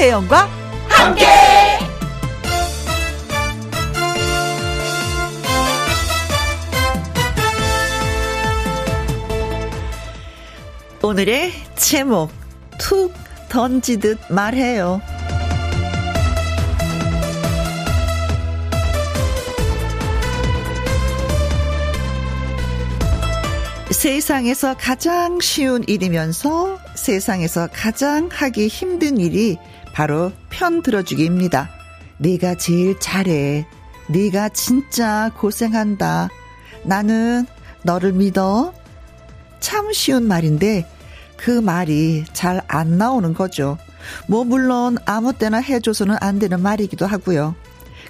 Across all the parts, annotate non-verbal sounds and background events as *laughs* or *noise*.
김혜영과 함께. 오늘의 제목 툭 던지듯 말해요. 세상에서 가장 쉬운 일이면서 세상에서 가장 하기 힘든 일이 바로 편 들어주기입니다. 네가 제일 잘해. 네가 진짜 고생한다. 나는 너를 믿어. 참 쉬운 말인데 그 말이 잘 안 나오는 거죠. 뭐 물론 아무 때나 해줘서는 안 되는 말이기도 하고요.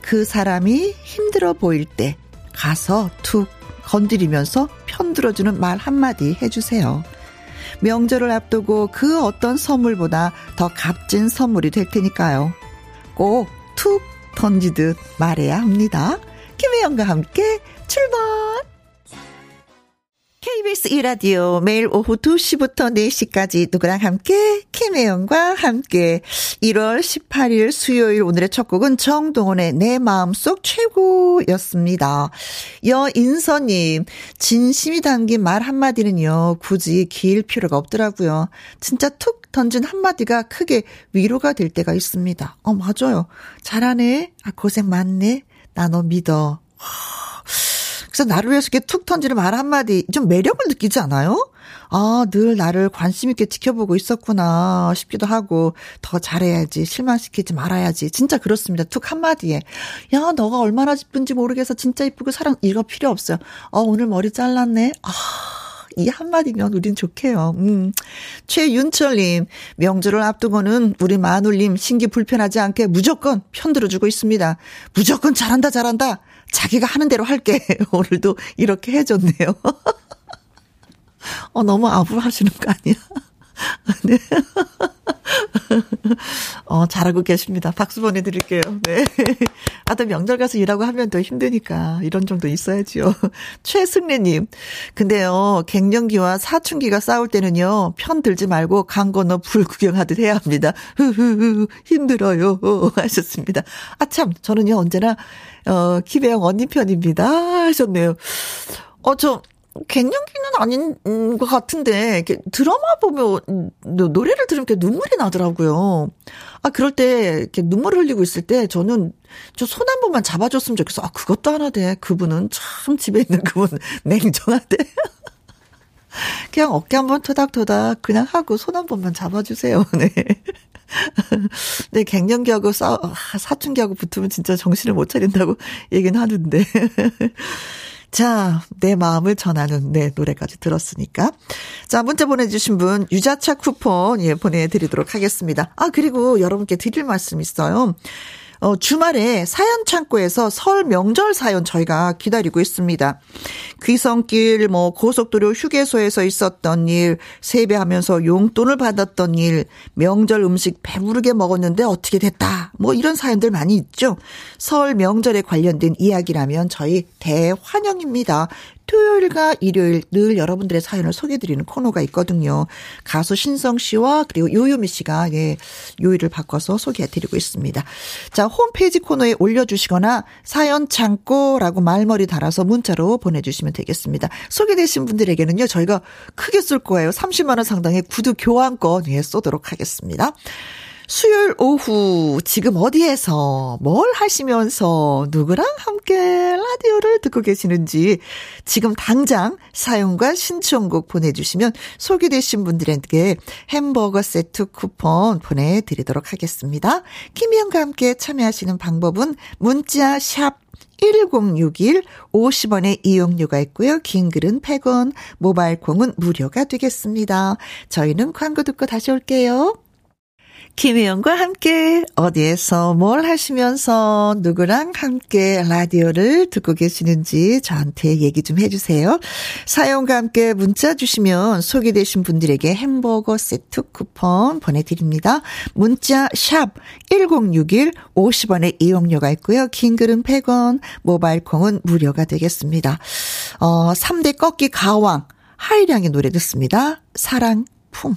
그 사람이 힘들어 보일 때 가서 툭 건드리면서 편들어주는 말 한마디 해주세요. 명절을 앞두고 그 어떤 선물보다 더 값진 선물이 될 테니까요. 꼭 툭 던지듯 말해야 합니다. 김혜영과 함께 출발! KBS 이라디오 매일 오후 2시부터 4시까지 누구랑 함께 김혜영과 함께 1월 18일 수요일 오늘의 첫 곡은 정동원의 내 마음속 최고였습니다. 여인서님 진심이 담긴 말 한마디는요 굳이 길 필요가 없더라고요. 진짜 툭 던진 한마디가 크게 위로가 될 때가 있습니다. 어 맞아요. 잘하네. 아 고생 많네. 나 너 믿어. 그래서 나를 위해서 이렇게 툭 던지는 말 한마디 좀 매력을 느끼지 않아요? 아, 늘 나를 관심 있게 지켜보고 있었구나 싶기도 하고, 더 잘해야지, 실망시키지 말아야지. 진짜 그렇습니다. 툭 한마디에. 야, 너가 얼마나 이쁜지 모르겠어. 진짜 이쁘고 사랑, 이거 필요 없어요. 어, 오늘 머리 잘랐네. 아. 이 한마디면 우린 좋게요. 음. 최윤철님, 명절을 앞두고는 우리 마눌님 신기 불편하지 않게 무조건 편들어주고 있습니다. 무조건 잘한다, 잘한다. 자기가 하는 대로 할게. *laughs* 오늘도 이렇게 해줬네요. *laughs* 어, 너무 아부하시는 거 아니야? 네. *laughs* 어, 잘하고 계십니다. 박수 보내드릴게요. 네. 아, 또 명절 가서 일하고 하면 더 힘드니까 이런 정도 있어야지요. *laughs* 최승래님. 근데요, 갱년기와 사춘기가 싸울 때는요, 편 들지 말고 강 건너 불 구경하듯 해야 합니다. 흐흐흐, 힘들어요. 하셨습니다. 아, 참, 저는요, 언제나, 어, 김혜영 언니 편입니다. 하셨네요. 어, 저, 갱년기는 아닌 것 같은데 드라마 보면 노래를 들으면 눈물이 나더라고요. 아 그럴 때 이렇게 눈물을 흘리고 있을 때 저는 저 손 한 번만 잡아줬으면 좋겠어. 아 그것도 하나 돼. 그분은 참 집에 있는 그분 *laughs* 냉정하대. *laughs* 그냥 어깨 한 번 토닥토닥 그냥 하고 손 한 번만 잡아주세요. *laughs* 네. 네, 갱년기하고 싸, 사춘기하고 붙으면 진짜 정신을 못 차린다고 얘기는 하는데. 자, 내 마음을 전하는 네 노래까지 들었으니까. 자, 문자 보내주신 분 유자차 쿠폰 예 보내드리도록 하겠습니다. 아 그리고 여러분께 드릴 말씀 있어요. 어, 주말에 사연 창고에서 설 명절 사연 저희가 기다리고 있습니다. 귀성길, 뭐, 고속도로 휴게소에서 있었던 일, 세배하면서 용돈을 받았던 일, 명절 음식 배부르게 먹었는데 어떻게 됐다. 뭐, 이런 사연들 많이 있죠. 설 명절에 관련된 이야기라면 저희 대환영입니다. 토요일과 일요일 늘 여러분들의 사연을 소개드리는 코너가 있거든요. 가수 신성 씨와 그리고 요요미 씨가 예, 요일을 바꿔서 소개해드리고 있습니다. 자, 홈페이지 코너에 올려주시거나 사연 창고라고 말머리 달아서 문자로 보내주시면 되겠습니다. 소개되신 분들에게는요, 저희가 크게 쏠 거예요. 30만원 상당의 구두 교환권 예, 쏘도록 하겠습니다. 수요일 오후 지금 어디에서 뭘 하시면서 누구랑 함께 라디오를 듣고 계시는지 지금 당장 사연과 신청곡 보내주시면 소개되신 분들에게 햄버거 세트 쿠폰 보내드리도록 하겠습니다. 김희영과 함께 참여하시는 방법은 문자 샵 1061, 50원의 이용료가 있고요. 긴 글은 100원, 모바일 콩은 무료가 되겠습니다. 저희는 광고 듣고 다시 올게요. 김혜영과 함께 어디에서 뭘 하시면서 누구랑 함께 라디오를 듣고 계시는지 저한테 얘기 좀 해주세요. 사연과 함께 문자 주시면 소개되신 분들에게 햄버거 세트 쿠폰 보내드립니다. 문자 샵 1061, 50원의 이용료가 있고요. 긴 글은 100원, 모바일 콩은 무료가 되겠습니다. 어, 3대 꺾기 가왕 하이량의 노래 듣습니다. 사랑 품.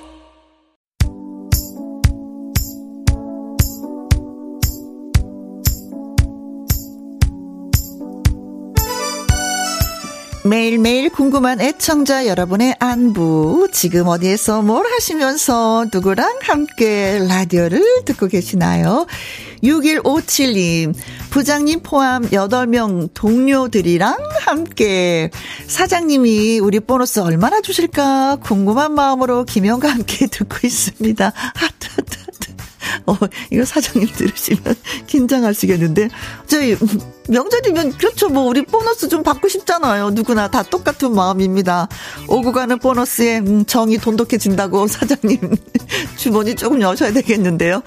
매일매일 궁금한 애청자 여러분의 안부, 지금 어디에서 뭘 하시면서 누구랑 함께 라디오를 듣고 계시나요? 6157님, 부장님 포함 8명 동료들이랑 함께 사장님이 우리 보너스 얼마나 주실까 궁금한 마음으로 김영과 함께 *laughs* 듣고 있습니다. 하트, 하트, 하트. *laughs* 어, 이거 사장님 들으시면 *laughs* 긴장하시겠는데. 저희, 명절이면, 그렇죠. 뭐, 우리 보너스 좀 받고 싶잖아요. 누구나 다 똑같은 마음입니다. 오고 가는 보너스에, 음, 정이 돈독해진다고 *laughs* 사장님 주머니 조금 여셔야 되겠는데요.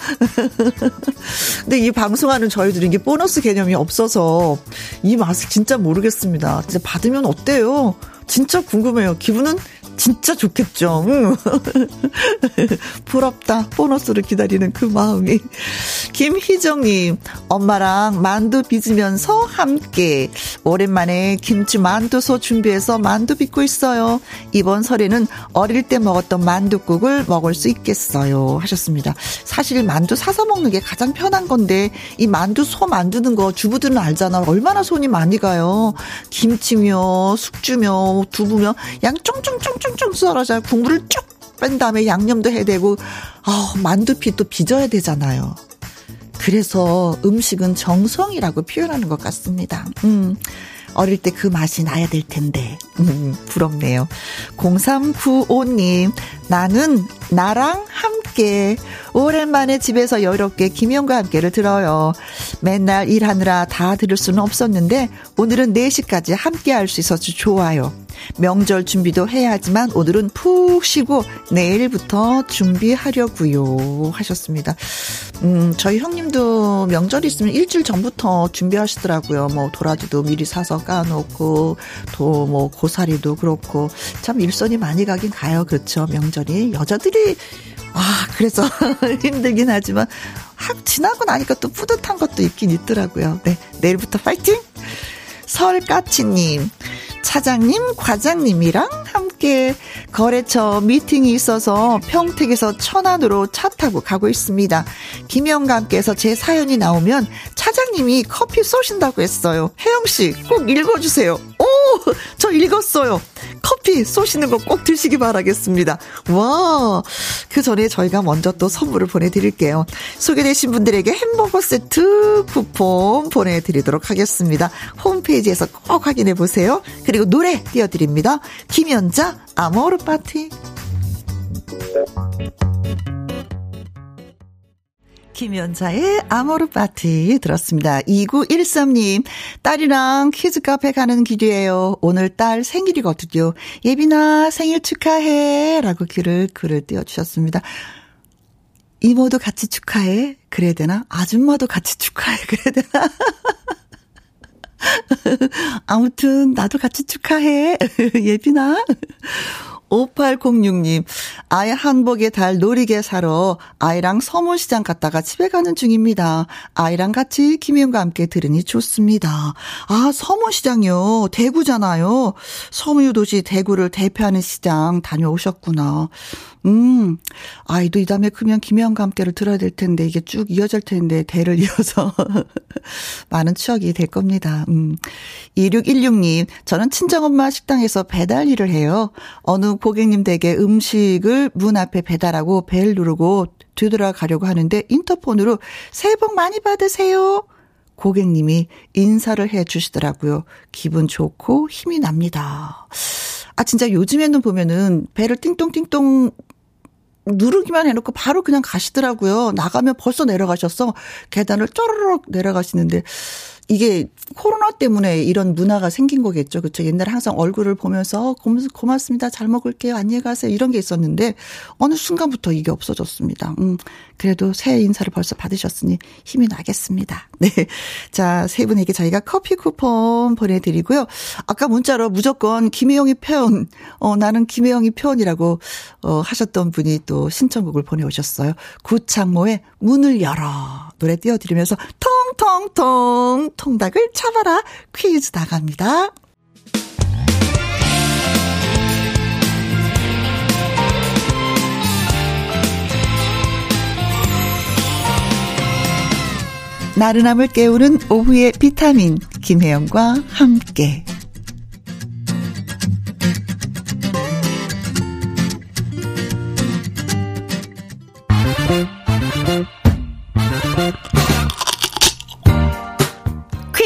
근데 이 방송하는 저희들이 이게 보너스 개념이 없어서 이 맛을 진짜 모르겠습니다. 진짜 받으면 어때요? 진짜 궁금해요. 기분은 진짜 좋겠죠. 응. *laughs* 부럽다. 보너스를 기다리는 그 마음이. 김희정님, 엄마랑 만두 빚으면서 함께 오랜만에 김치 만두소 준비해서 만두 빚고 있어요. 이번 설에는 어릴 때 먹었던 만두국을 먹을 수 있겠어요. 하셨습니다. 사실 만두 사서 먹는 게 가장 편한 건데 이 만두 소 만드는 거 주부들은 알잖아. 얼마나 손이 많이 가요. 김치며 숙주며 두부며 양 쫑쫑쫑 쫑 쫑쫑 썰어서 국물을 쭉 뺀 다음에 양념도 해야 되고 아 만두피 또 빚어야 되잖아요. 그래서 음식은 정성이라고 표현하는 것 같습니다. 음. 어릴 때 그 맛이 나야 될 텐데. 음, 부럽네요. 0395님, 나는 나랑 함께 오랜만에 집에서 여유롭게 김영과 함께를 들어요. 맨날 일하느라 다 들을 수는 없었는데 오늘은 4시까지 함께 할 수 있어서 좋아요. 명절 준비도 해야 하지만 오늘은 푹 쉬고 내일부터 준비하려고요 하셨습니다. 음, 저희 형님도 명절 있으면 일주일 전부터 준비하시더라고요. 뭐 도라지도 미리 사서 까놓고 또 뭐 고사리도 그렇고 참 일손이 많이 가긴 가요. 그렇죠. 명절이 여자들이 아, 그래서 *laughs* 힘들긴 하지만 확 지나고 나니까 또 뿌듯한 것도 있긴 있더라고요. 네, 내일부터 파이팅! 설까치님, 차장님, 과장님이랑 함께 거래처 미팅이 있어서 평택에서 천안으로 차 타고 가고 있습니다. 김영감께서 제 사연이 나오면 차장님이 커피 쏘신다고 했어요. 혜영씨, 꼭 읽어주세요. 오! 저 읽었어요. 커피 쏘시는 거 꼭 드시기 바라겠습니다. 와! 그 전에 저희가 먼저 또 선물을 보내드릴게요. 소개되신 분들에게 햄버거 세트 쿠폰 보내드리도록 하겠습니다. 홈페이지에서 꼭 확인해 보세요. 그리고 노래 띄워드립니다. 김연자, 아모르 파티. 김연자의 아모르 파티 들었습니다. 2913님, 딸이랑 키즈 카페 가는 길이에요. 오늘 딸 생일이거든요. 예빈아, 생일 축하해. 라고 글을, 글을 띄워주셨습니다. 이모도 같이 축하해. 그래야 되나? 아줌마도 같이 축하해. *laughs* 그래야 되나? *laughs* 아무튼, 나도 같이 축하해. *laughs* 예빈아. 5806님, 아이 한복의 달 놀이개 사러 아이랑 서문시장 갔다가 집에 가는 중입니다. 아이랑 같이 김희영과 함께 들으니 좋습니다. 아, 서문시장이요. 대구잖아요. 서문유도시 대구를 대표하는 시장 다녀오셨구나. 음, 아이도 이 다음에 크면 함께를 들어야 될 텐데, 이게 쭉 이어질 텐데, 대를 *laughs* 이어서. 많은 추억이 될 겁니다. 음. 2616님, 저는 친정엄마 식당에서 배달 일을 해요. 어느 고객님 댁에 음식을 문 앞에 배달하고 벨 누르고 뒤돌아가려고 하는데, 인터폰으로 새해 복 많이 받으세요. 고객님이 인사를 해 주시더라고요. 기분 좋고 힘이 납니다. 아, 진짜 요즘에는 보면은 배를 띵똥띵똥 누르기만 해놓고 바로 그냥 가시더라고요. 나가면 벌써 내려가셨어. 계단을 쪼르륵 내려가시는데 이게 코로나 때문에 이런 문화가 생긴 거겠죠. 그렇죠. 옛날에 항상 얼굴을 보면서 고맙습니다. 잘 먹을게요. 안녕히 가세요. 이런 게 있었는데 어느 순간부터 이게 없어졌습니다. 음, 그래도 새해 인사를 벌써 받으셨으니 힘이 나겠습니다. *laughs* 네. 자, 세 분에게 저희가 커피 쿠폰 보내드리고요. 아까 문자로 무조건 김혜영이 표현, 어, 나는 김혜영이 표현이라고, 어, 하셨던 분이 또 신청곡을 보내오셨어요. 구창모의 문을 열어. 노래 띄워드리면서 통통통 통닭을 잡아라 퀴즈 나갑니다. 나른함을 깨우는 오후의 비타민 김혜영과 함께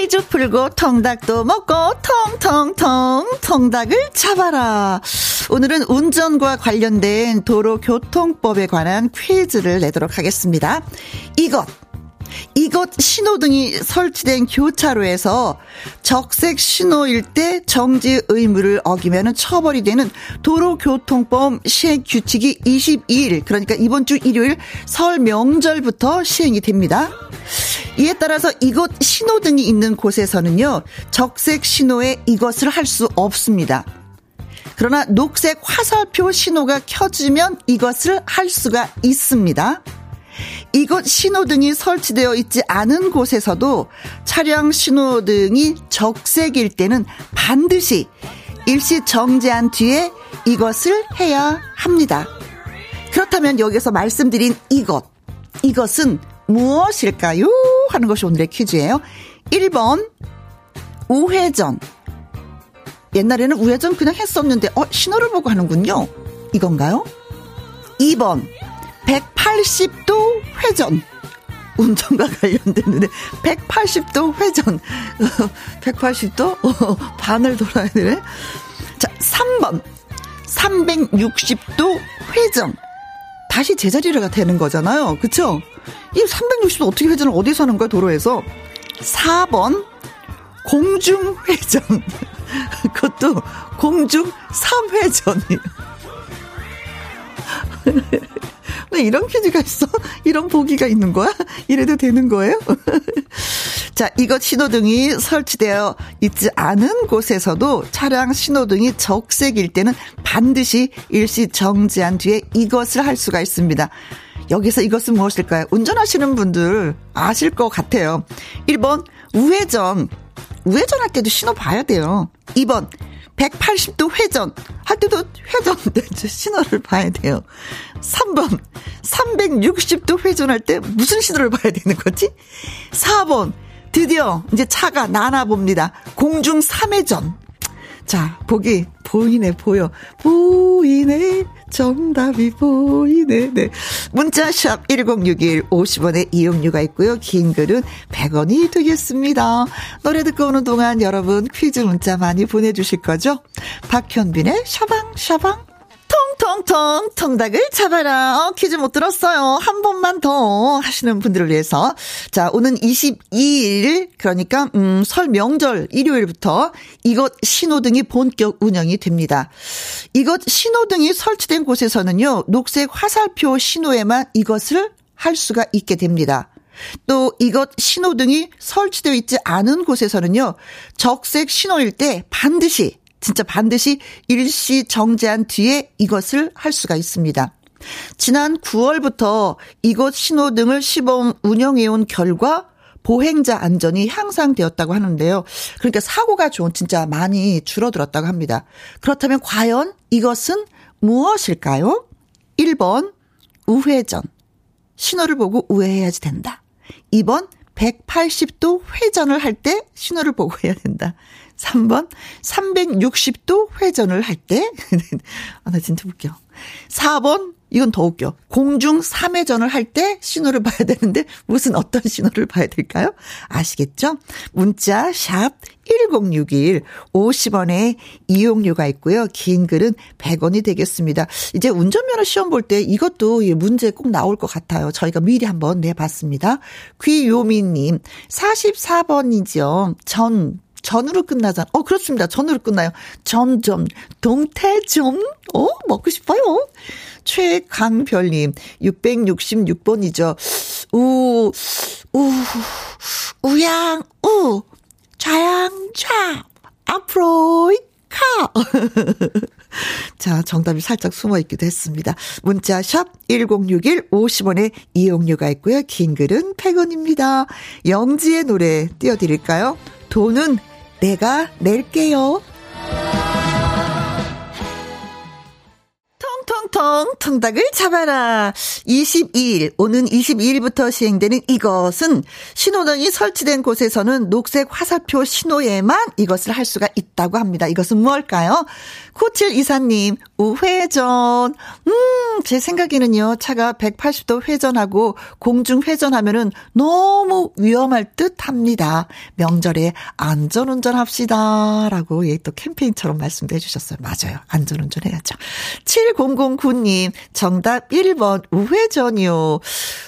퀴즈 풀고 통닭도 먹고 통통통 통닭을 잡아라. 오늘은 운전과 관련된 도로교통법에 관한 퀴즈를 내도록 하겠습니다. 이것 이것 신호등이 설치된 교차로에서 적색 신호일 때 정지 의무를 어기면 처벌이 되는 도로교통법 시행 규칙이 22일 그러니까 이번 주 일요일 설 명절부터 시행이 됩니다. 이에 따라서 이것 신호등이 있는 곳에서는요 적색 신호에 이것을 할 수 없습니다. 그러나 녹색 화살표 신호가 켜지면 이것을 할 수가 있습니다. 이곳 신호등이 설치되어 있지 않은 곳에서도 차량 신호등이 적색일 때는 반드시 일시 정지한 뒤에 이것을 해야 합니다. 그렇다면 여기서 말씀드린 이것, 이것은 무엇일까요? 하는 것이 오늘의 퀴즈예요. 1번, 우회전. 옛날에는 우회전 그냥 했었는데, 어, 신호를 보고 하는군요. 이건가요? 2번, 180도 회전. 운전과 관련되는데 180도 회전. *laughs* 180도? 어, 반을 돌아야 되네. 자, 3번. 360도 회전. 다시 제자리가 되는 거잖아요. 그쵸? 이 360도 어떻게 회전을 어디서 하는 거야, 도로에서? 4번. 공중 회전. *laughs* 그것도 공중 3회전이에요. *laughs* 네, 이런 퀴즈가 있어? *laughs* 이런 보기가 있는 거야? *laughs* 이래도 되는 거예요? 자, 이것 신호등이 설치되어 있지 않은 곳에서도 차량 신호등이 적색일 때는 반드시 일시 정지한 뒤에 이것을 할 수가 있습니다. 여기서 이것은 무엇일까요? 운전하시는 분들 아실 것 같아요. 1번, 우회전. 우회전할 때도 신호 봐야 돼요. 2번, 180도 회전. 할 때도 회전, 신호를 봐야 돼요. 3번, 360도 회전할 때 무슨 신호를 봐야 되는 거지? 4번, 드디어 이제 차가 나나 봅니다. 공중 3회전. 자, 보기, 보이네, 보여. 보이네. 정답이 보이네. 네. 문자샵 1061 50원의 이용료가 있고요. 긴 글은 100원이 되겠습니다. 노래 듣고 오는 동안 여러분 퀴즈 문자 많이 보내주실 거죠? 박현빈의 샤방샤방 통통 통닭을 잡아라. 어, 퀴즈 못 들었어요. 한 번만 더 하시는 분들을 위해서. 자, 오는 22일 그러니까 음, 설 명절 일요일부터 이것 신호등이 본격 운영이 됩니다. 이것 신호등이 설치된 곳에서는요. 녹색 화살표 신호에만 이것을 할 수가 있게 됩니다. 또 이것 신호등이 설치되어 있지 않은 곳에서는요. 적색 신호일 때 반드시 진짜 반드시 일시 정지한 뒤에 이것을 할 수가 있습니다. 지난 9월부터 이것 신호등을 시범 운영해온 결과 보행자 안전이 향상되었다고 하는데요. 그러니까 사고가 좀 진짜 많이 줄어들었다고 합니다. 그렇다면 과연 이것은 무엇일까요? 1번 우회전. 신호를 보고 우회해야지 된다. 2번 180도 회전을 할 때 신호를 보고 해야 된다. 3번 360도 회전을 할 때. *laughs* 아, 나 진짜 웃겨. 4번 이건 더 웃겨. 공중 3회전을 할 때 신호를 봐야 되는데 무슨 어떤 신호를 봐야 될까요? 아시겠죠? 문자 샵 1061, 50원에 이용료가 있고요. 긴 글은 100원이 되겠습니다. 이제 운전면허 시험 볼 때 이것도 문제 꼭 나올 것 같아요. 저희가 미리 한번 내봤습니다. 귀요미님, 44번이죠. 전, 전으로 끝나잖아. 어, 그렇습니다. 전으로 끝나요. 점점, 동태점, 어, 먹고 싶어요. 최강별님, 666번이죠. 우, 우, 우양, 우, 좌양, 좌, 앞으로, 카. 자, 정답이 살짝 숨어 있기도 했습니다. 문자 샵 1061 50원에 이용료가 있고요. 긴 글은 100원입니다. 영지의 노래 띄워드릴까요? 돈은 내가 낼게요. 통통 통닭을 잡아라. 22일, 오는 22일부터 시행되는 이것은 신호등이 설치된 곳에서는 녹색 화살표 신호에만 이것을 할 수가 있다고 합니다. 이것은 무엇일까요? 97 이사님, 우회전. 음, 제 생각에는요, 차가 180도 회전하고 공중 회전하면은 너무 위험할 듯 합니다. 명절에 안전운전 합시다. 라고, 예, 또 캠페인처럼 말씀도 해주셨어요. 맞아요. 안전운전 해야죠. 7009님, 정답 1번, 우회전이요.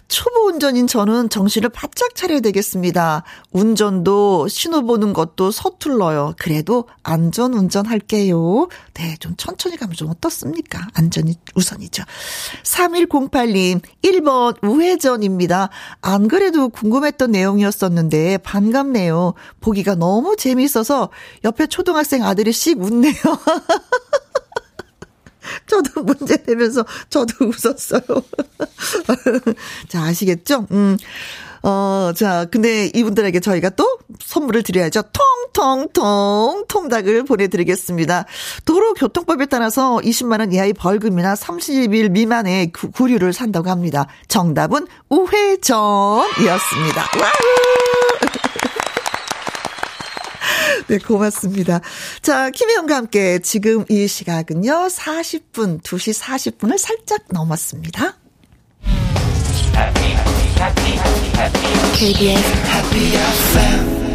초보 운전인 저는 정신을 바짝 차려야 되겠습니다. 운전도 신호 보는 것도 서툴러요. 그래도 안전 운전 할게요. 네, 좀 천천히 가면 좀 어떻습니까? 안전이 우선이죠. 3108님, 1번 우회전입니다. 안 그래도 궁금했던 내용이었었는데 반갑네요. 보기가 너무 재미있어서 옆에 초등학생 아들이 씩 웃네요. *laughs* *laughs* 저도 문제 내면서 저도 웃었어요. *laughs* 자, 아시겠죠? 음. 어, 자, 근데 이분들에게 저희가 또 선물을 드려야죠. 통통통 통닭을 보내드리겠습니다. 도로교통법에 따라서 20만원 이하의 벌금이나 30일 미만의 구, 구류를 산다고 합니다. 정답은 우회전이었습니다. 와우! *laughs* 네, 고맙습니다. 자, 김혜영과 함께 지금 이 시각은요, 40분, 2시 40분을 살짝 넘었습니다. KBS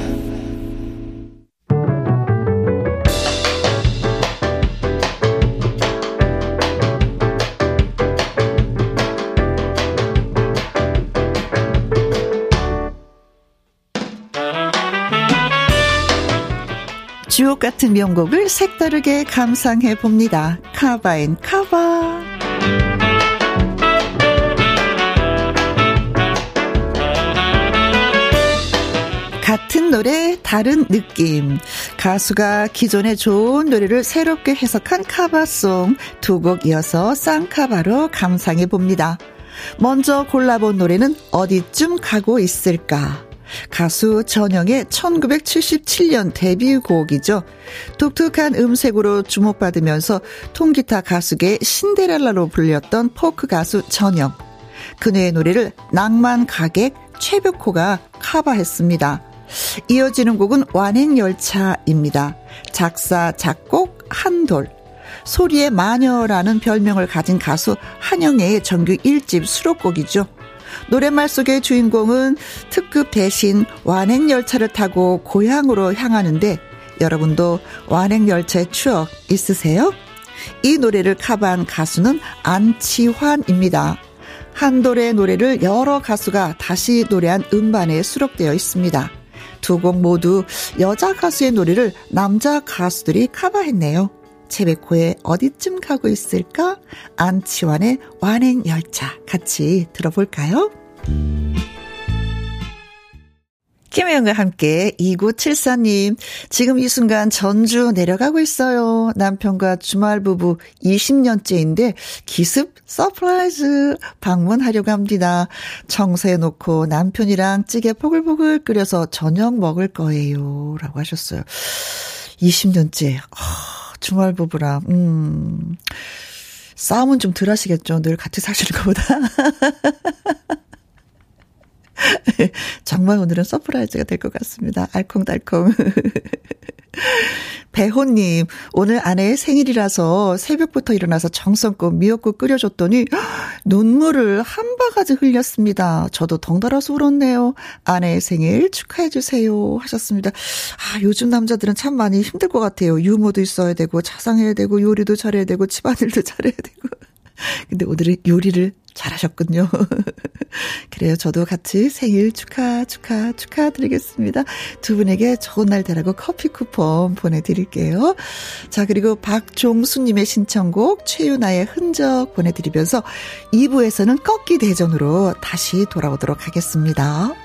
주옥 같은 명곡을 색다르게 감상해 봅니다. 카바인 카바. 같은 노래 다른 느낌 가수가 기존의 좋은 노래를 새롭게 해석한 카바송 두 곡 이어서 쌍카바로 감상해 봅니다. 먼저 골라본 노래는 어디쯤 가고 있을까 가수 전영의 1977년 데뷔곡이죠. 독특한 음색으로 주목받으면서 통기타 가수계 신데렐라로 불렸던 포크 가수 전영. 그녀의 노래를 낭만 가객 최백호가 카바했습니다. 이어지는 곡은 완행열차입니다. 작사, 작곡, 한돌. 소리의 마녀라는 별명을 가진 가수 한영애의 정규 1집 수록곡이죠. 노랫말 속의 주인공은 특급 대신 완행열차를 타고 고향으로 향하는데 여러분도 완행열차의 추억 있으세요? 이 노래를 카바한 가수는 안치환입니다. 한돌의 노래를 여러 가수가 다시 노래한 음반에 수록되어 있습니다. 두 곡 모두 여자 가수의 노래를 남자 가수들이 카바했네요. 채베코의 어디쯤 가고 있을까? 안치환의 완행열차 같이 들어볼까요? 김혜영과 함께 2974님, 지금 이 순간 전주 내려가고 있어요. 남편과 주말 부부 20년째인데 기습 surprise 방문하려고 합니다. 청소해 놓고 남편이랑 찌개 포글포글 끓여서 저녁 먹을 거예요. 라고 하셨어요. 20년째. 아, 주말 부부라, 음. 싸움은 좀 덜 하시겠죠. 늘 같이 사시는 것보다. *laughs* *laughs* 정말 오늘은 surprise가 될 것 같습니다. 알콩달콩. *laughs* 배호님, 오늘 아내의 생일이라서 새벽부터 일어나서 정성껏 미역국 끓여줬더니 *gasps* 눈물을 한 바가지 흘렸습니다. 저도 덩달아서 울었네요. 아내의 생일 축하해주세요. 하셨습니다. 아, 요즘 남자들은 참 많이 힘들 것 같아요. 유머도 있어야 되고, 자상해야 되고, 요리도 잘해야 되고, 집안일도 *laughs* 잘해야 되고. 근데 오늘은 요리를 잘하셨군요. *laughs* 그래요. 저도 같이 생일 축하, 축하, 축하드리겠습니다. 두 분에게 좋은 날 되라고 커피 쿠폰 보내드릴게요. 자, 그리고 박종수님의 신청곡 최유나의 흔적 보내드리면서 2부에서는 꺾기 대전으로 다시 돌아오도록 하겠습니다.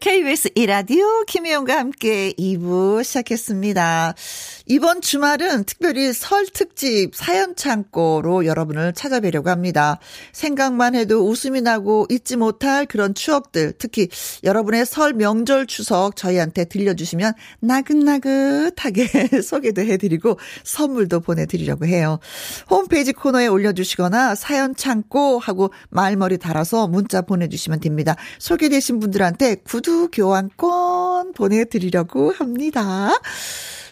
KBS 이라디오 김혜영과 함께 2부 시작했습니다. 이번 주말은 특별히 설 특집 사연 창고로 여러분을 찾아뵈려고 합니다. 생각만 해도 웃음이 나고 잊지 못할 그런 추억들, 특히 여러분의 설 명절 추석 저희한테 들려주시면 나긋나긋하게 *laughs* 소개도 해드리고 선물도 보내드리려고 해요. 홈페이지 코너에 올려주시거나 사연 창고 하고 말머리 달아서 문자 보내주시면 됩니다. 소개되신 분들한테 구두 교환권 보내드리려고 합니다.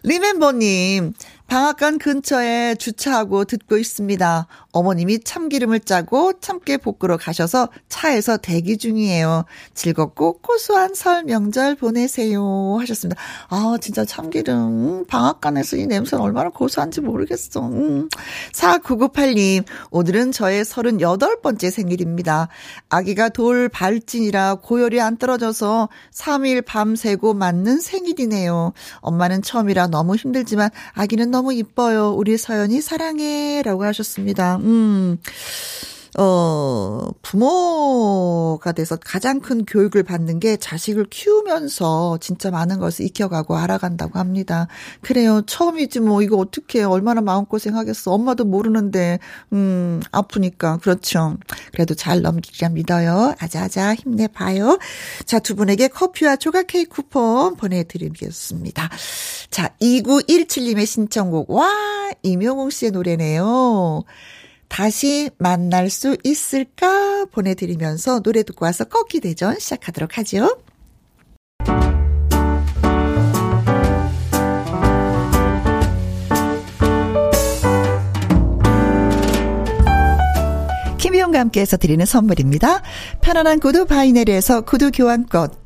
리멤버님, 방앗간 근처에 주차하고 듣고 있습니다. 어머님이 참기름을 짜고 참깨 볶으러 가셔서 차에서 대기 중이에요. 즐겁고 고소한 설 명절 보내세요. 하셨습니다. 아, 진짜 참기름. 방앗간에서 이 냄새는 얼마나 고소한지 모르겠어. 음. 4998님, 오늘은 저의 38번째 생일입니다. 아기가 돌 발진이라 고열이 안 떨어져서 3일 밤새고 맞는 생일이네요. 엄마는 처음이라 너무 힘들지만 아기는 너무 이뻐요. 우리 서연이 사랑해. 라고 하셨습니다. 음. 어, 부모가 돼서 가장 큰 교육을 받는 게 자식을 키우면서 진짜 많은 것을 익혀가고 알아간다고 합니다. 그래요. 처음이지 뭐 이거 어떻게 얼마나 마음고생 하겠어. 엄마도 모르는데, 음, 아프니까. 그렇죠. 그래도 잘 넘기리라 믿어요. 아자아자 힘내봐요. 자, 두 분에게 커피와 조각 케이크 쿠폰 보내드리겠습니다. 자, 2917님의 신청곡. 와, 임용웅 씨의 노래네요. 다시 만날 수 있을까 보내드리면서 노래 듣고 와서 꺾기 대전 시작하도록 하죠. 김혜영과 함께에서 드리는 선물입니다. 편안한 구두 바이네르에서 구두 교환권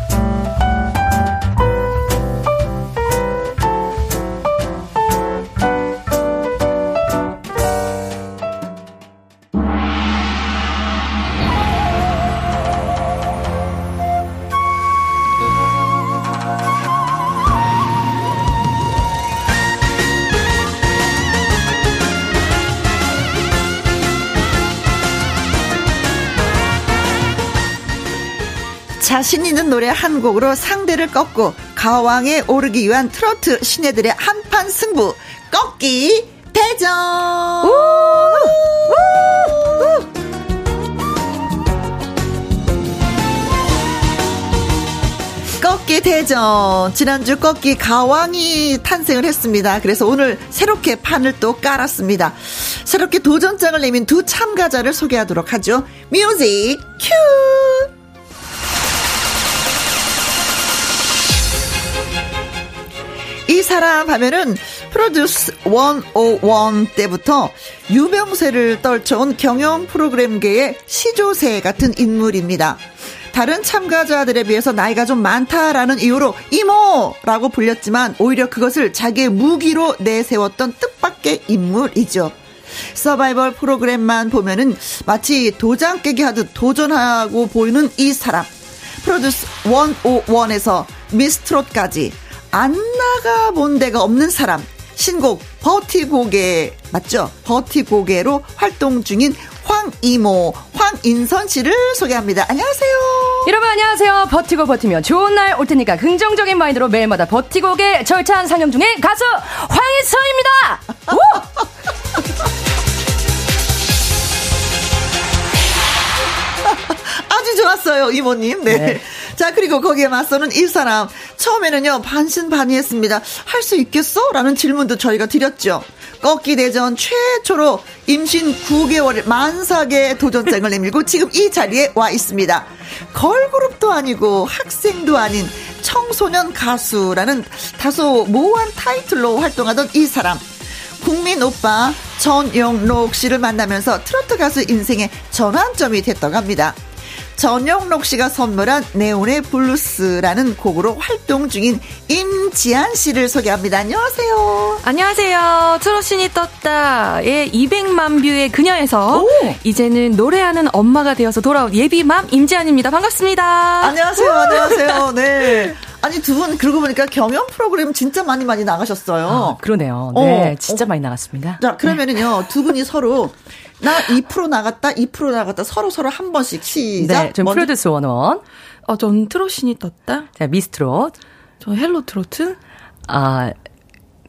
자신 있는 노래 한 곡으로 상대를 꺾고 가왕에 오르기 위한 트로트 신예들의 한판 승부 꺾기 대전 꺾기 대전 지난주 꺾기 가왕이 탄생을 했습니다. 그래서 오늘 새롭게 판을 또 깔았습니다. 새롭게 도전장을 내민 두 참가자를 소개하도록 하죠. 뮤직 큐! 이 사람 하면은 프로듀스 101 때부터 유명세를 떨쳐온 경영 프로그램계의 시조새 같은 인물입니다. 다른 참가자들에 비해서 나이가 좀 많다라는 이유로 이모라고 불렸지만 오히려 그것을 자기의 무기로 내세웠던 뜻밖의 인물이죠. 서바이벌 프로그램만 보면은 마치 도장 깨기 하듯 도전하고 보이는 이 사람. 프로듀스 101에서 미스트롯까지 안 나가본 데가 없는 사람. 신곡 버티고개 맞죠? 버티고개로 활동 중인 황이모 황인선 씨를 소개합니다. 안녕하세요. 여러분 안녕하세요. 버티고 버티면 좋은 날 올 테니까 긍정적인 마인드로 매일마다 버티고개 절찬 상영 중인 가수 황인선입니다. *laughs* 아주 좋았어요, 이모님. 네. 네. 자, 그리고 거기에 맞서는 이 사람. 처음에는요, 반신반의했습니다. 할 수 있겠어? 라는 질문도 저희가 드렸죠. 꺾기 대전 최초로 임신 9개월 만삭의 도전장을 내밀고 지금 이 자리에 와 있습니다. 걸그룹도 아니고 학생도 아닌 청소년 가수라는 다소 모호한 타이틀로 활동하던 이 사람. 국민 오빠 전영록 씨를 만나면서 트로트 가수 인생의 전환점이 됐다고 합니다. 전영록 씨가 선물한 네온의 블루스라는 곡으로 활동 중인 임지한 씨를 소개합니다. 안녕하세요. 안녕하세요. 트롯신이 떴다의 200만 뷰의 그녀에서 오! 이제는 노래하는 엄마가 되어서 돌아온 예비맘 임지한입니다. 반갑습니다. 안녕하세요. 안녕하세요. 네. 아니 두 분 그러고 보니까 경연 프로그램 진짜 많이 많이 나가셨어요. 아, 그러네요. 네, 어, 진짜 어. 많이 나갔습니다. 자 그러면은요 두 분이 서로 나 2% 나갔다, 2% 나갔다 서로 서로 한 번씩 시작. 네, 전 프로듀스 원오원. 어, 전 트롯신이 떴다. 자, 미스트롯. 저 헬로 트로트. 아,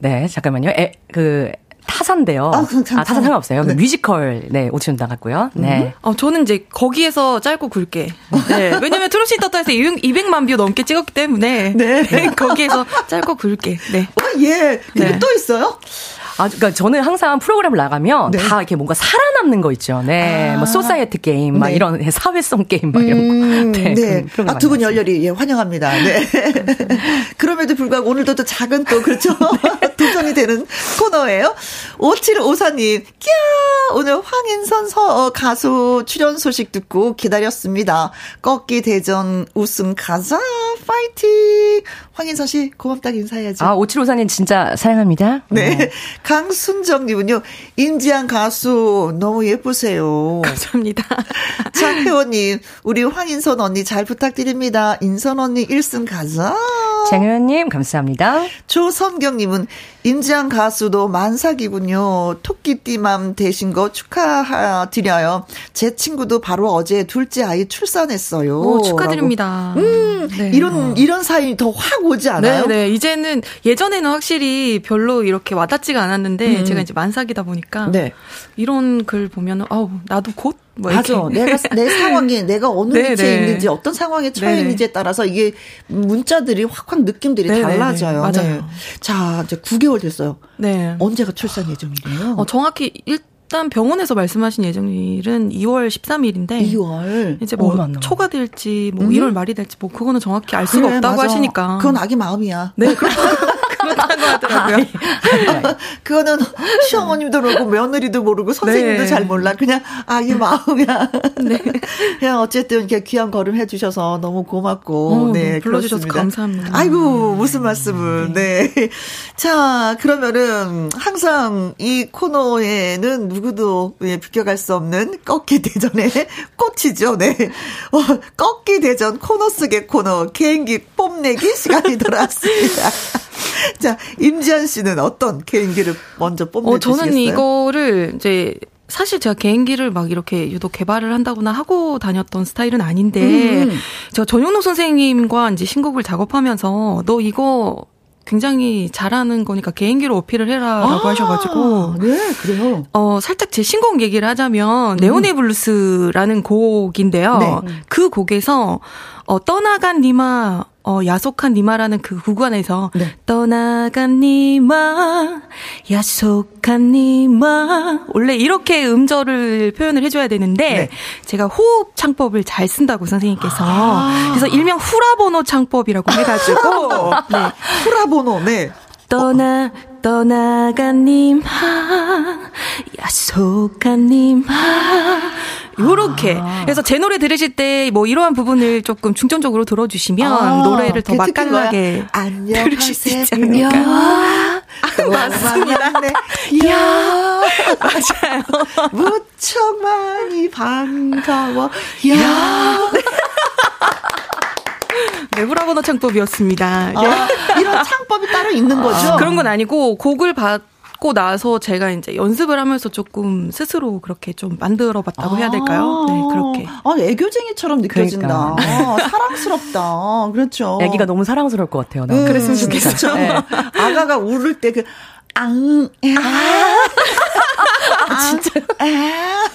네, 잠깐만요. 에, 그 타사인데요. 아, 아 타사 상관없어요. 네. 뮤지컬 네 오디션 나갔고요. 네. 음. 어 저는 이제 거기에서 짧고 굵게. 네. 왜냐면 트롯신이 떴다에서 200만 뷰 넘게 찍었기 때문에 네. 네. *laughs* 거기에서 짧고 굵게. 네. 어, 예. 근데 네. 또 있어요? 아, 그러니까 저는 항상 프로그램을 나가면 네. 다 이렇게 뭔가 살아남는 거 있죠. 네, 아. 뭐 소사이어티 게임, 막 네. 이런 사회성 게임, 막 이런 음, 거. 네, 네. 아, 두 분 열렬히 예, 환영합니다. 네. *laughs* 그럼에도 불구하고 오늘도 또 작은 또 그렇죠 *laughs* *laughs* 도전이 되는 코너예요. 5754님, 꺄 오늘 황인선 서, 어, 가수 출연 소식 듣고 기다렸습니다. 꺾기 대전 우승 가자 파이팅. 황인선 씨 고맙다고 인사해야죠. 아 5754님 진짜 사랑합니다. 네. 네. *laughs* 강순정님은요, 임지한 가수 너무 예쁘세요. *laughs* 감사합니다. *laughs* 장혜원님, 우리 황인선 언니 잘 부탁드립니다. 인선 언니 1승 가자. 장혜원님, 감사합니다. 조선경님은 임지한 가수도 만삭이군요. 토끼띠맘 되신 거 축하드려요. 제 친구도 바로 어제 둘째 아이 출산했어요. 오, 축하드립니다. 음, 네. 이런, 이런 사연이 더확 오지 않아요? 네, 네. 이제는 예전에는 확실히 별로 이렇게 와닿지가 않았는데 음. 제가 이제 만삭이다 보니까 네. 이런 글 보면은 아우 나도 곧 뭐 맞아. 내가 내 상황이 내가 어느 *laughs* 네, 위치에 네. 있는지 어떤 상황에 처해 네, 네. 있는지에 따라서 이게 문자들이 확확 느낌들이 네, 달라져요. 맞아요. 자, 이제 9개월 됐어요. 네. 언제가 출산 예정이에요? 어, 정확히 일 일단 병원에서 말씀하신 예정일은 2월 13일인데 2월 이제 뭐 초가 될지 뭐 음? 1월 말이 될지 뭐 그거는 정확히 알 수가 그래, 없다고 맞아. 하시니까 그건 아기 마음이야. 네. *laughs* 그렇다고 하더라고요. 그거는 시어머님도 모르고 며느리도 모르고 선생님도 네. 잘 몰라. 그냥 아 이 마음이야. 네. 그냥 어쨌든 이렇게 귀한 걸음 해주셔서 너무 고맙고 어, 네 불러주셔서 감사합니다. 아이고 무슨 말씀을 네. 네. 자 그러면은 항상 이 코너에는 누구도 예, 비껴갈 수 없는 꺾기 대전의 *laughs* 꽃이죠. 네. 어, 꺾기 대전 코너 속의 코너 개인기 뽐내기 시간이 돌아왔습니다. *laughs* *laughs* 자, 임지한 씨는 어떤 개인기를 먼저 뽐내주시겠어요? 어, 저는 이거를 이제 사실 제가 개인기를 막 이렇게 유독 개발을 한다거나 하고 다녔던 스타일은 아닌데 음. 제가 전영록 선생님과 이제 신곡을 작업하면서 너 이거 굉장히 잘하는 거니까 개인기로 어필을 해라라고 아, 하셔가지고 네 그래요. 어 살짝 제 신곡 얘기를 하자면 음. 네온의 블루스라는 곡인데요. 네. 그 곡에서 어 떠나간 니마 어, 야속한 니마라는 그 구간에서 네. 떠나간 니마, 야속한 니마 원래 이렇게 음절을 표현을 해줘야 되는데 네. 제가 호흡 창법을 잘 쓴다고 선생님께서 아~ 그래서 일명 후라보노 창법이라고 해가지고 *laughs* 네. 후라보노 네. 떠나 떠나간 님하 야속한 님하 요렇게. 아. 그래서 제 노래 들으실 때 뭐 이러한 부분을 조금 중점적으로 들어주시면 아, 노래를 더 맛깔나게 들으실 수 있지 않을까. 아, 맞습니다. 야, 맞아요. 무척 많이 반가워. 야. 네, 브라보너 창법이었습니다. 네. 아, 이런 창법이 따로 있는 거죠? 아, 그런 건 아니고 곡을 받 받고 나서 제가 이제 연습을 하면서 조금 스스로 그렇게 좀 만들어 봤다고 해야 될까요? 네, 그렇게. 아, 애교쟁이처럼 느껴진다. 그러니까. 아, 사랑스럽다. 그렇죠. 애기가 너무 사랑스러울 것 같아요. 음, 그랬으면 좋겠죠. 네. 아가가 울을 때 그, 앙, 아. 아, 진짜. 아.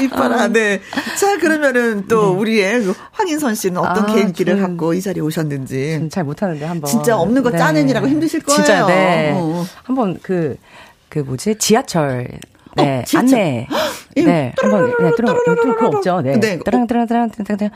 이뻐라. 네. 자, 그러면은 또 네. 우리의 그 황인선 씨는 어떤 아, 계기를 갖고 이 자리에 오셨는지. 잘 못하는데 한번. 진짜 없는 거 네. 짜내느라고 힘드실 거예요. 진짜, 네. 어. 한번 그, 그 뭐지? 지하철. 네, 어, 안내. 네, 한번, 네, 들어, 들어, 그거 없죠. 네. 네. 따랑, 따랑, 따랑, 따랑, 따랑.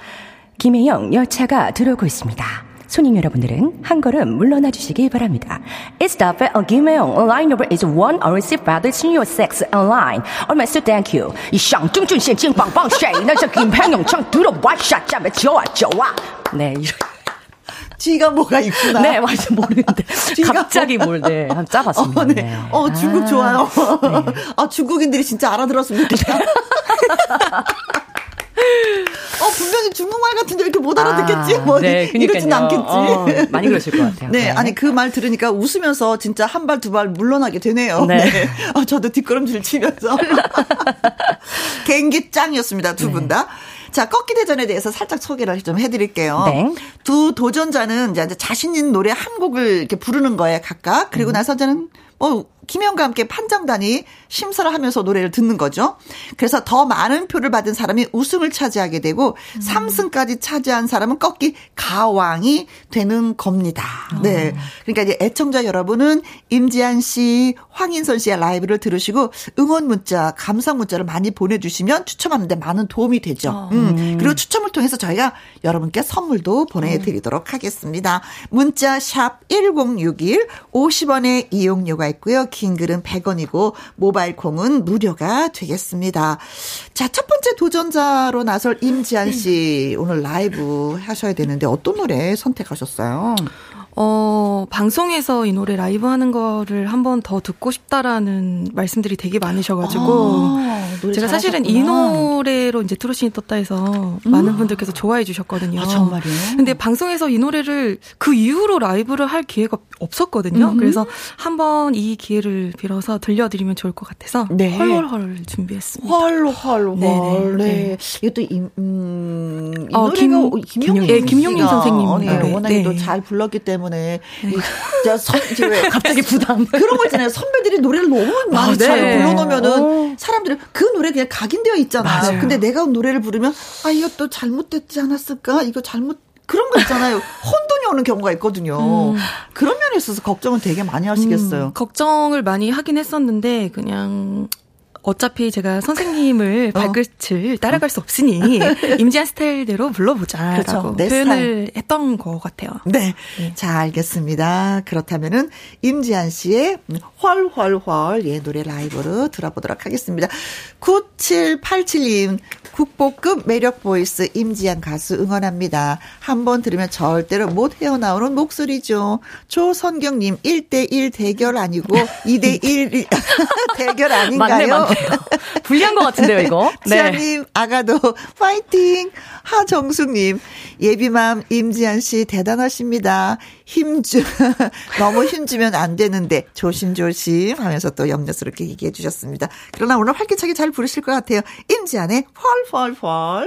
김혜영, 열차가 들어오고 있습니다. 손님 여러분들은 한 걸음 물러나 주시기 바랍니다. It's the fair 김혜영. Line number is one. I receive father senior sex online. 얼마스 thank you. 이 샹중준신 징빵빵 쉐이. 나저 김혜영 청 들어와 샷잡에 좋아 좋아. 네, 이렇게. 지가 뭐가 있구나. 네, 맞아 모르는데 갑자기 뭘 네, 한 짜봤습니다. 어, 네. 네. 어, 중국 아, 좋아요. 네. *laughs* 아, 중국인들이 진짜 알아들었으면 좋겠다. *laughs* *laughs* 어, 분명히 중국말 같은데 이렇게 못 알아듣겠지? 아, 뭐, 네, 이러진 않겠지. 어, 많이 그러실 것 같아요. 네, 네. 아니, 그 말 들으니까 웃으면서 진짜 한 발, 두 발 물러나게 되네요. 네. 네. 어, 저도 뒷걸음질 치면서. *laughs* 개인기 짱이었습니다, 두분 네. 다. 자, 꺾기 대전에 대해서 살짝 소개를 좀 해드릴게요. 네. 두 도전자는 이제 자신 있는 노래 한 곡을 이렇게 부르는 거예요, 각각. 그리고 음. 나서 저는 뭐 김영과 함께 판정단이 심사를 하면서 노래를 듣는 거죠. 그래서 더 많은 표를 받은 사람이 우승을 차지하게 되고 음. 3승까지 차지한 사람은 꺾기 가왕이 되는 겁니다. 어. 네. 그러니까 이제 애청자 여러분은 임지한 씨, 황인선 씨의 라이브를 들으시고 응원 문자, 감상 문자를 많이 보내주시면 추첨하는데 많은 도움이 되죠. 어. 음. 그리고 추첨을 통해서 저희가 여러분께 선물도 보내드리도록 하겠습니다. 문자 샵 1061, 50원의 이용료가 있고요. 긴 글은 100원이고 모바일 콩은 무료가 되겠습니다. 자, 첫 번째 도전자로 나설 임지한 씨 오늘 라이브 하셔야 되는데 어떤 노래 선택하셨어요? 어, 방송에서 이 노래 라이브 하는 거를 한 번 더 듣고 싶다라는 말씀들이 되게 많으셔가지고, 아, 제가 사실은 이 노래로 이제 트로신이 떴다 해서 음. 많은 분들께서 좋아해 주셨거든요. 아, 정말요? 근데 방송에서 이 노래를 그 이후로 라이브를 할 기회가 없었거든요. 음. 그래서 한번 이 기회를 빌어서 들려드리면 좋을 것 같아서, 네. 헐헐헐 준비했습니다. 헐헐 헐. 네. 네. 이것도 임, 음, 이 어, 노래가 김, 김용민, 네, 김용민 선생님. 네, 워낙에 또 잘 불렀기 때문에 때문에 자, 선, 왜 *laughs* 갑자기 부담 그런 거 있잖아요. 선배들이 노래를 너무 많이 아, 잘 네. 불러놓으면은 어. 사람들은 그 노래 그냥 각인되어 있잖아요. 맞아요. 근데 내가 노래를 부르면 아 이것도 잘못됐지 않았을까? 이거 잘못 그런 거 있잖아요. 혼돈이 오는 경우가 있거든요. 음. 그런 면에 있어서 걱정은 되게 많이 하시겠어요. 음, 걱정을 많이 하긴 했었는데 그냥 어차피 제가 선생님을 어. 발끝을 따라갈 수 없으니 *laughs* 임지한 스타일대로 불러보자라고 그렇죠. 표현을. 했던 것 같아요. 네. 네. 자, 알겠습니다. 그렇다면은 임지한 씨의 헐헐헐 예 노래 라이브로 들어보도록 하겠습니다. 9787님 국보급 매력 보이스 임지한 가수 응원합니다. 한 번 들으면 절대로 못 헤어나오는 목소리죠. 조선경님 1대1 대결 아니고 2대1 *laughs* 대결 아닌가요? 맞네, 맞네. 불리한 것 같은데요, 이거. *laughs* 네. 지아님, 아가도, 파이팅! 하정숙님, 예비맘 임지한 씨 대단하십니다. 힘주, *laughs* 너무 힘주면 안 되는데, 조심조심 하면서 또 염려스럽게 얘기해 주셨습니다. 그러나 오늘 활기차게 잘 부르실 것 같아요. 임지한의 펄 펄펄.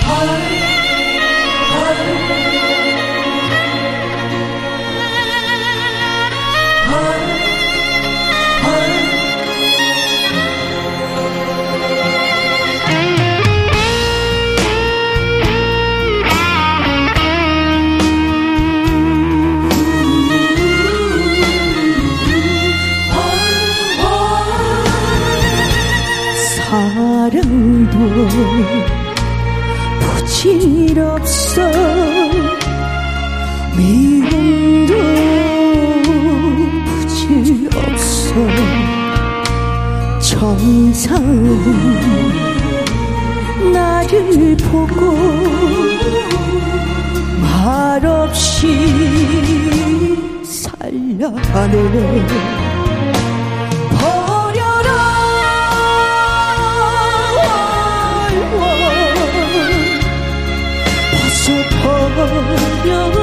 사 정신 없어. 네 미움도 부질 없어. 정상은 나를 보고 말없이 살려가노래 하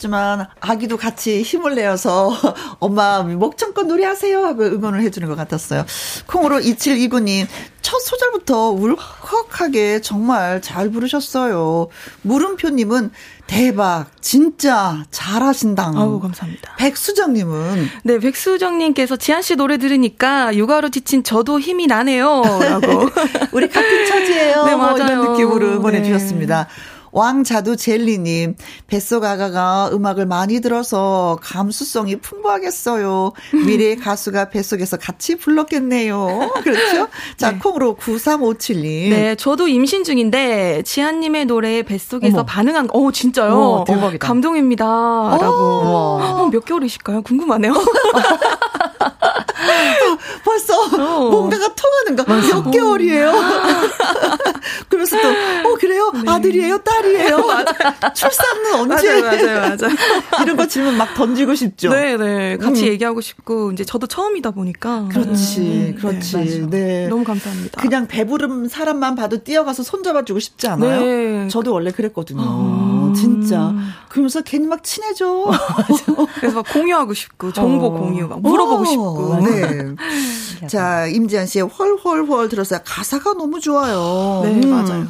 네 하셨지만 아기도 같이 힘을 내어서 *laughs* 엄마 목청껏 노래하세요 하고 응원을 해주는 것 같았어요. 콩으로 2729님 첫 소절부터 울컥하게 정말 잘 부르셨어요. 물음표님은 대박, 진짜 잘하신다. 아우, 감사합니다. 백수정님은? 네, 백수정님께서 지한 씨 노래 들으니까 육아로 지친 저도 힘이 나네요. 라고. *laughs* 우리 같은 처지예요. 네, 맞아요. 뭐 이런 느낌으로 응원해 네. 주셨습니다. 왕자두 젤리님, 뱃속 아가가 음악을 많이 들어서 감수성이 풍부하겠어요. 미래의 *laughs* 가수가 뱃속에서 같이 불렀겠네요. 그렇죠? *laughs* 자, 네. 콩으로 9357님. 네, 저도 임신 중인데, 지한님의 노래에 뱃속에서 어머. 반응한, 어, 진짜요? 어, 대박이다. 감동입니다. 라고. 어, 몇 개월이실까요? 궁금하네요. *laughs* *laughs* 벌써 어. 뭔가가 통하는가? 맞아. 몇 개월이에요? *laughs* 그래서 또, 어, 그래요? 네. 아들이에요? 딸이에요? *laughs* 출산은 언제? 맞아요, 맞아요, 맞아요. 이런 거 질문 막 던지고 싶죠? 네, 네. 같이 음. 얘기하고 싶고, 이제 저도 처음이다 보니까. 그렇지, 네. 그렇지. 네, 네. 너무 감사합니다. 그냥 배부른 사람만 봐도 뛰어가서 손잡아주고 싶지 않아요? 네. 저도 원래 그랬거든요. 음. 진짜. 그러면서 괜히 막 친해져. *laughs* 그래서 막 공유하고 싶고, 정보 어. 공유, 막 물어보고 어. 싶고. 네. *laughs* 자, 임지한 씨의 헐헐헐 들었어요. 가사가 너무 좋아요. 네, 음. 맞아요.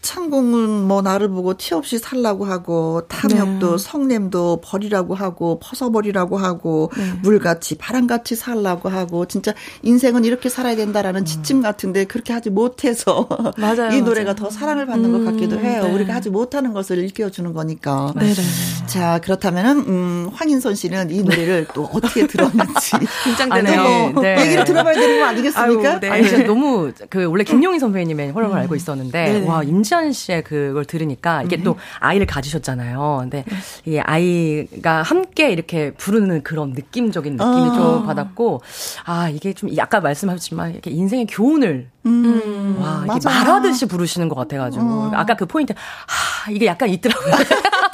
창공은 뭐 나를 보고 티 없이 살라고 하고 탐욕도 네. 성냄도 버리라고 하고 퍼서버리라고 하고 네. 물같이 바람같이 살라고 하고 진짜 인생은 이렇게 살아야 된다라는 지침 같은데 그렇게 하지 못해서 *laughs* 맞아요, 이 노래가 맞아요. 더 사랑을 받는 음, 것 같기도 해요. 네. 우리가 하지 못하는 것을 일깨워 주는 거니까. 네네. 네, 네. 자 그렇다면은 음, 황인선 씨는 이 노래를 또 어떻게 들었는지 *laughs* 긴장되네요. 네. 얘기를 들어봐야 되는 거 아니겠습니까? 아유, 네. 아니, 너무 그 원래 김용희 선배님의 호랑을 알고 있었는데. 와, 임지한 씨의 그걸 들으니까 이게 네. 또 아이를 가지셨잖아요. 근데 네. 이 아이가 함께 이렇게 부르는 그런 느낌적인 느낌이 어. 좀 받았고, 아, 이게 좀 아까 말씀하셨지만 이렇게 인생의 교훈을 음, 와, 이게 말하듯이 부르시는 것 같아가지고. 음. 아까 그 포인트, 하, 이게 약간 있더라고요. *laughs*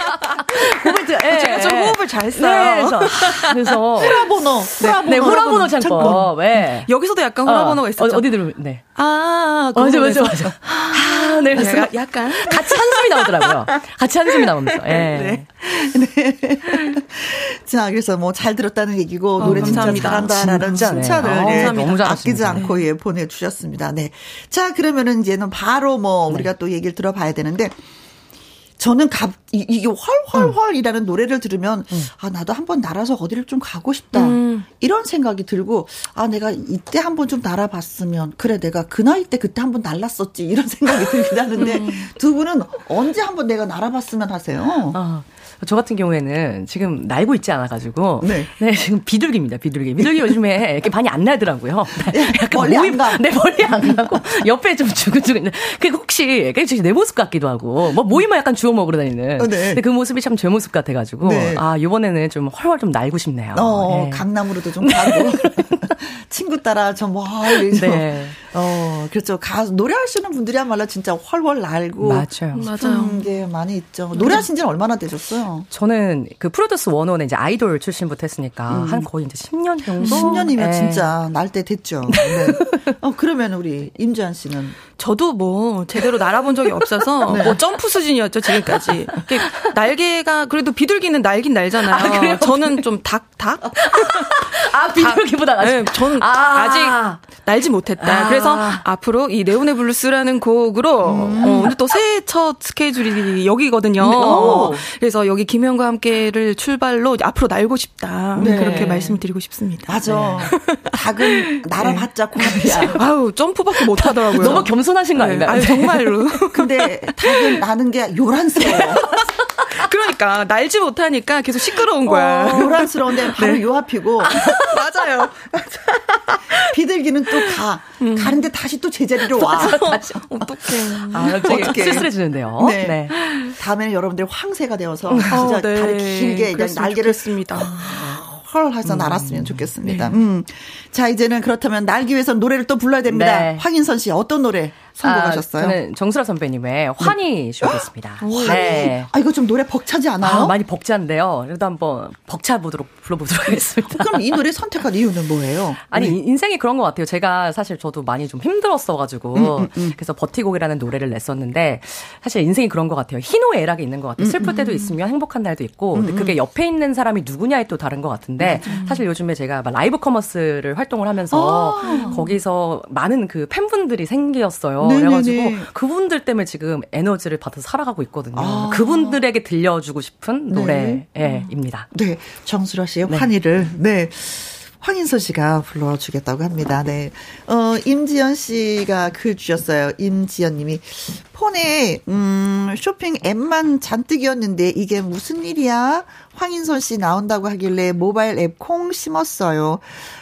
호흡을, 예, 제가 좀 호흡을 잘 써요. 네, 그래서, 그래서 후라번호, 후라번호, 네, 후라번호 창법. 네. 여기서도 약간 후라번호가 어, 있었죠. 어, 디 들으면, 네. 아, 맞아, 맞아, 맞아. 아, 네, 그래서 네, 약간 같이 한숨이 나오더라고요. 같이 한숨이 나오면서. 예. 네. 네. 자, 그래서 뭐 잘 들었다는 얘기고 어, 노래 진짜 잘한다라는 진짜, 칭찬을 네. 어, 너무 아끼지 않고 예 보내주셨습니다. 네. 자, 그러면은 이제는 바로 뭐 우리가 또 얘기를 들어봐야 되는데. 저는 갑, 이, 이게 활활활이라는 음. 노래를 들으면, 음. 아, 나도 한번 날아서 어디를 좀 가고 싶다. 음. 이런 생각이 들고, 아, 내가 이때 한번 좀 날아봤으면, 그래, 내가 그 나이 때 그때 한번 날랐었지. 이런 생각이 들긴 하는데, 음. 두 분은 언제 한번 내가 날아봤으면 하세요? 어. 저 같은 경우에는 지금 날고 있지 않아가지고 네, 네 지금 비둘기입니다. 비둘기. 비둘기 요즘에 이렇게 많이 안 날더라고요. 네, 약간 멀리 모임, 안 가. 네 멀리 안 가고 옆에 좀 주근주근. 그 혹시 내 모습 같기도 하고 뭐 모임만 약간 주워 먹으러 다니는. 어, 네. 근데 그 모습이 참 제 모습 같아가지고 네. 아 이번에는 좀 헐헐 좀 날고 싶네요. 어, 네. 강남으로도 좀 가고 *laughs* 친구 따라 좀 멀리 좀. 네. 어 그렇죠. 가 노래하시는 분들이야말로 진짜 헐헐 날고 맞아요. 맞아요. 게 많이 있죠. 노래하신 지는 얼마나 되셨어요? 저는 그 프로듀스 원원에 이제 아이돌 출신부터 했으니까 음. 한 거의 이제 10년 정도. 10년이면 네. 진짜 날 때 됐죠. 네. *laughs* 어, 그러면 우리 임주한 씨는 저도 뭐 제대로 날아본 적이 없어서 *laughs* 네. 뭐 점프 수준이었죠 지금까지. 날개가 그래도 비둘기는 날긴 날잖아요. 아, 저는 좀 닭 닭. *laughs* 아 비둘기보다 닭. 네, 저는 아. 직 날지 못했다. 아. 그래서 앞으로 이 네오네 블루스라는 곡으로 음. 어, 오늘 또새첫 스케줄이 여기거든요. 네. 그래서 여기 김현과 함께를 출발로 앞으로 날고 싶다. 네. 그렇게 말씀드리고 싶습니다. 맞아. 네. 닭은 *laughs* 날아봤자 고맙이야. *laughs* 아우 점프밖에 못 하더라고요. 너무 겸손 겸손하신 거 네. 아닌가요? 아 정말로. *laughs* 근데 닭은 나는 게 요란스러워. 그러니까 날지 못하니까 계속 시끄러운 거야. 어, 요란스러운데 바로 네. 요 앞이고. 맞아요. 비둘기는 또 가. 음. 가는데 다시 또 제자리로 와. 어떡해. 아, 어떻게 쓸쓸해지는데요. 네. 네. 다음에는 여러분들 황새가 되어서 음. 진짜 어, 네. 다리 길게 날개를 씁니다. 헐 해서 음. 날았으면 좋겠습니다. 네. 음. 자, 이제는 그렇다면 날기 위해서 노래를 또 불러야 됩니다. 네. 황인선 씨 어떤 노래? 선곡하셨어요? 아, 저는 정수라 선배님의 환희 쇼겠습니다. 네. 아 이거 좀 노래 벅차지 않아요? 아, 많이 벅찬데요. 그래도 한번 벅차 보도록 불러보도록 하겠습니다. 그럼 이 노래 선택한 이유는 뭐예요? 아니 네. 인생이 그런 것 같아요. 제가 사실 저도 많이 좀 힘들었어가지고 음, 음, 음. 그래서 버티곡이라는 노래를 냈었는데 사실 인생이 그런 것 같아요. 희노애락이 있는 것 같아요. 음, 슬플 음, 때도 음. 있으면 행복한 날도 있고 근데 그게 옆에 있는 사람이 누구냐에 또 다른 것 같은데 사실 요즘에 제가 라이브 커머스를 활동을 하면서 아~ 거기서 많은 그 팬분들이 생겼어요. 네네네. 그래가지고 그분들 때문에 지금 에너지를 받아서 살아가고 있거든요. 아. 그분들에게 들려주고 싶은 네. 노래입니다. 네. 정수라 씨의 네. 환희를, 네. 황인서 씨가 불러주겠다고 합니다. 네. 어, 임지연 씨가 글 주셨어요. 임지연 님이. 폰에, 음, 쇼핑 앱만 잔뜩이었는데 이게 무슨 일이야? 황인선 씨 나온다고 하길래 모바일 앱 콩 심었어요.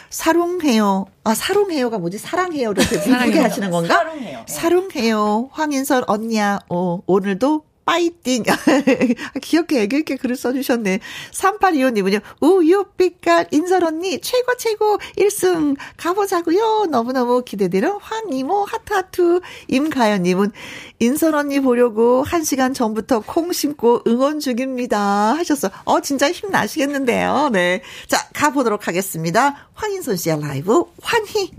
사롱해요. 아, 사롱해요가 뭐지? 사랑해요를 이렇게 예쁘게 하시는 건가? 사롱해요. 사롱해요. 황인선 언니야. 어, 오늘도 파이팅. *laughs* 귀엽게 애교 있게 글을 써주셨네. 3825님은요, 우유 빛깔 인설 언니, 최고, 최고, 1승 가보자고요 너무너무 기대되는 황이모, 하트하트. 임가연님은, 인설 언니 보려고 1시간 전부터 콩 심고 응원 중입니다. 하셨어. 어, 진짜 힘나시겠는데요. 네. 자, 가보도록 하겠습니다. 황인선 씨의 라이브, 환희.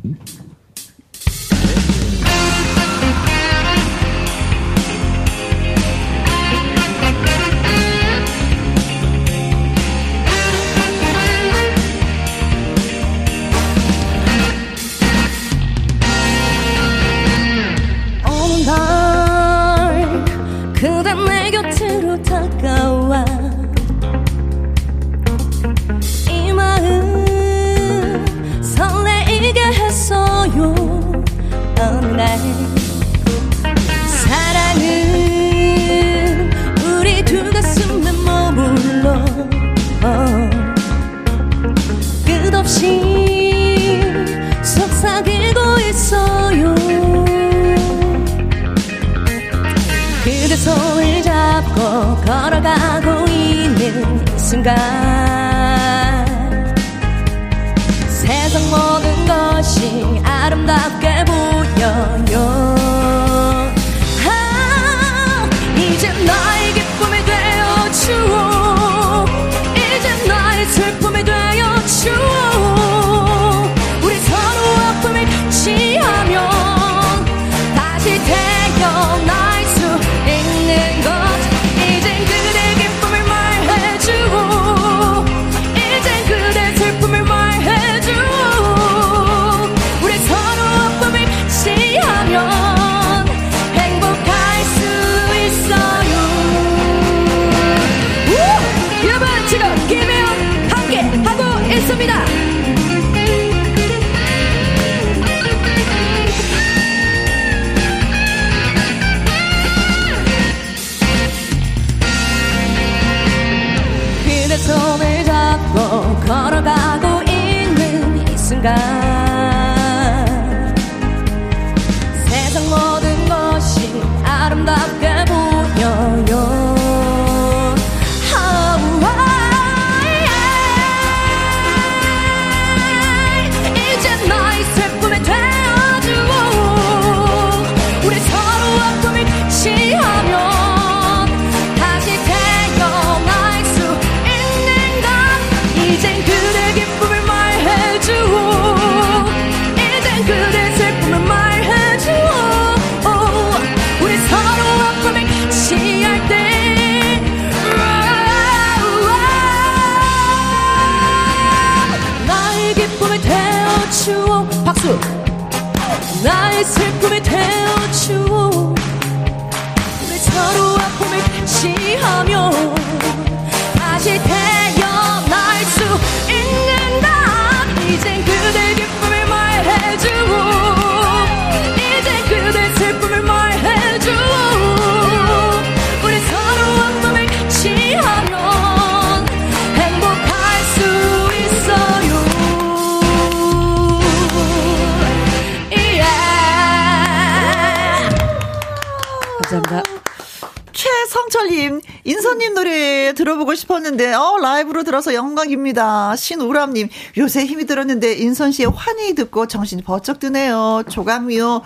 인선님 노래 들어보고 싶었는데, 어, 라이브로 들어서 영광입니다. 신우람님, 요새 힘이 들었는데, 인선 씨의 환희 듣고 정신이 번쩍 드네요. 조강미호,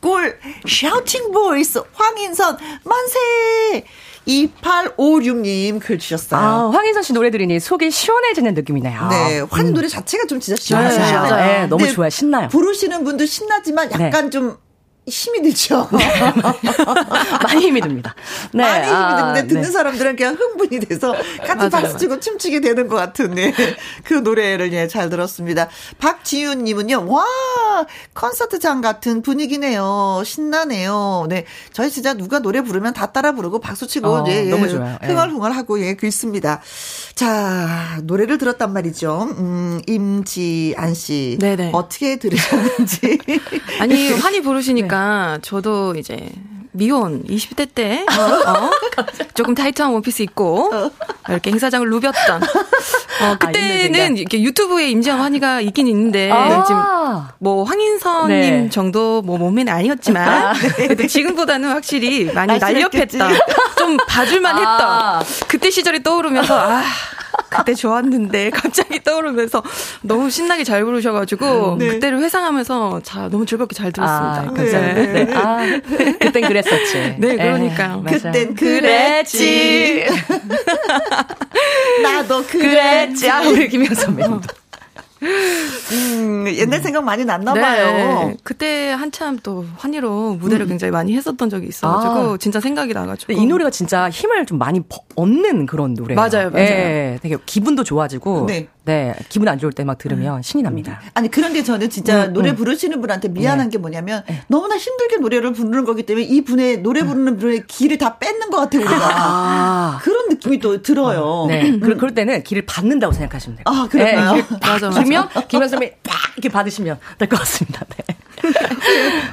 꿀, 샤우팅 보이스, 황인선, 만세! 2856님 글 주셨어요. 아, 황인선 씨 노래 들으니 속이 시원해지는 느낌이네요. 네, 환희 음. 노래 자체가 좀 진짜 네, 시원하죠. 네, 너무 좋아요. 신나요. 부르시는 분도 신나지만 약간 네. 좀 힘이 들죠. *laughs* 많이 힘이 듭니다. 네. 많이 힘이 아, 드는데 듣는 네. 사람들은 그냥 흥분이 돼서 같이 맞아요, 박수 치고 춤추게 되는 것 같은 네. 그 노래를 예, 잘 들었습니다. 박지윤 님은요, 와 콘서트장 같은 분위기네요. 신나네요. 네, 저희 진짜 누가 노래 부르면 다 따라 부르고 박수 치고 어, 예, 예, 너무 좋아요. 예. 흥얼흥얼하고 예, 그 있습니다. 자 노래를 들었단 말이죠. 음, 임지안 씨, 네네. 어떻게 들으셨는지. *laughs* 아니 환희 부르시니까 저도 이제 미혼 20대 때 어, 조금 타이트한 원피스 입고 이렇게 행사장을 누볐던 어, 그때는 생각. 이렇게 유튜브에 임지영 환희가 있긴 있는데 아. 지금 뭐 황인선님 네. 정도 뭐 몸매는 아니었지만 그래도 지금보다는 확실히 많이. 날렵했다 좀 봐줄만 아. 했던 그때 시절이 떠오르면서 아 그때 좋았는데 *laughs* 갑자기 떠오르면서 너무 신나게 잘 부르셔가지고 네. 그때를 회상하면서 자 너무 즐겁게 잘 들었습니다. 아, 감사합니다. 네. 아, 그땐 그랬었지. 네, 그러니까요. 맞아요. 그땐 그랬지. *laughs* 나도 그랬지. 아, 우리 김영 선배님. 음, 옛날 생각 많이 났나 봐요. 네. 그때 한참 또 환희로 무대를 굉장히 많이 했었던 적이 있어가지고 아. 진짜 생각이 나가지고 이 노래가 진짜 힘을 좀 많이 버- 얻는 그런 노래예요. 맞아요, 맞아요. 예, 되게 기분도 좋아지고, 네. 네. 기분 안 좋을 때 막 들으면 신이 납니다. 아니 그런데 저는 진짜 음, 노래 음. 부르시는 분한테 미안한 네. 게 뭐냐면 너무나 힘들게 노래를 부르는 거기 때문에 이 분의 노래 부르는 분의 길을 다 뺏는 것 같아요 우리가 아. 그런 느낌이 또 들어요. 네. 그, 그럴 때는 길을 받는다고 생각하시면 돼요. 아, 그럴까요? 네, 길 맞아, 맞아. 주면 김현 *laughs* 선배님 딱 이렇게 받으시면 될 것 같습니다. 네.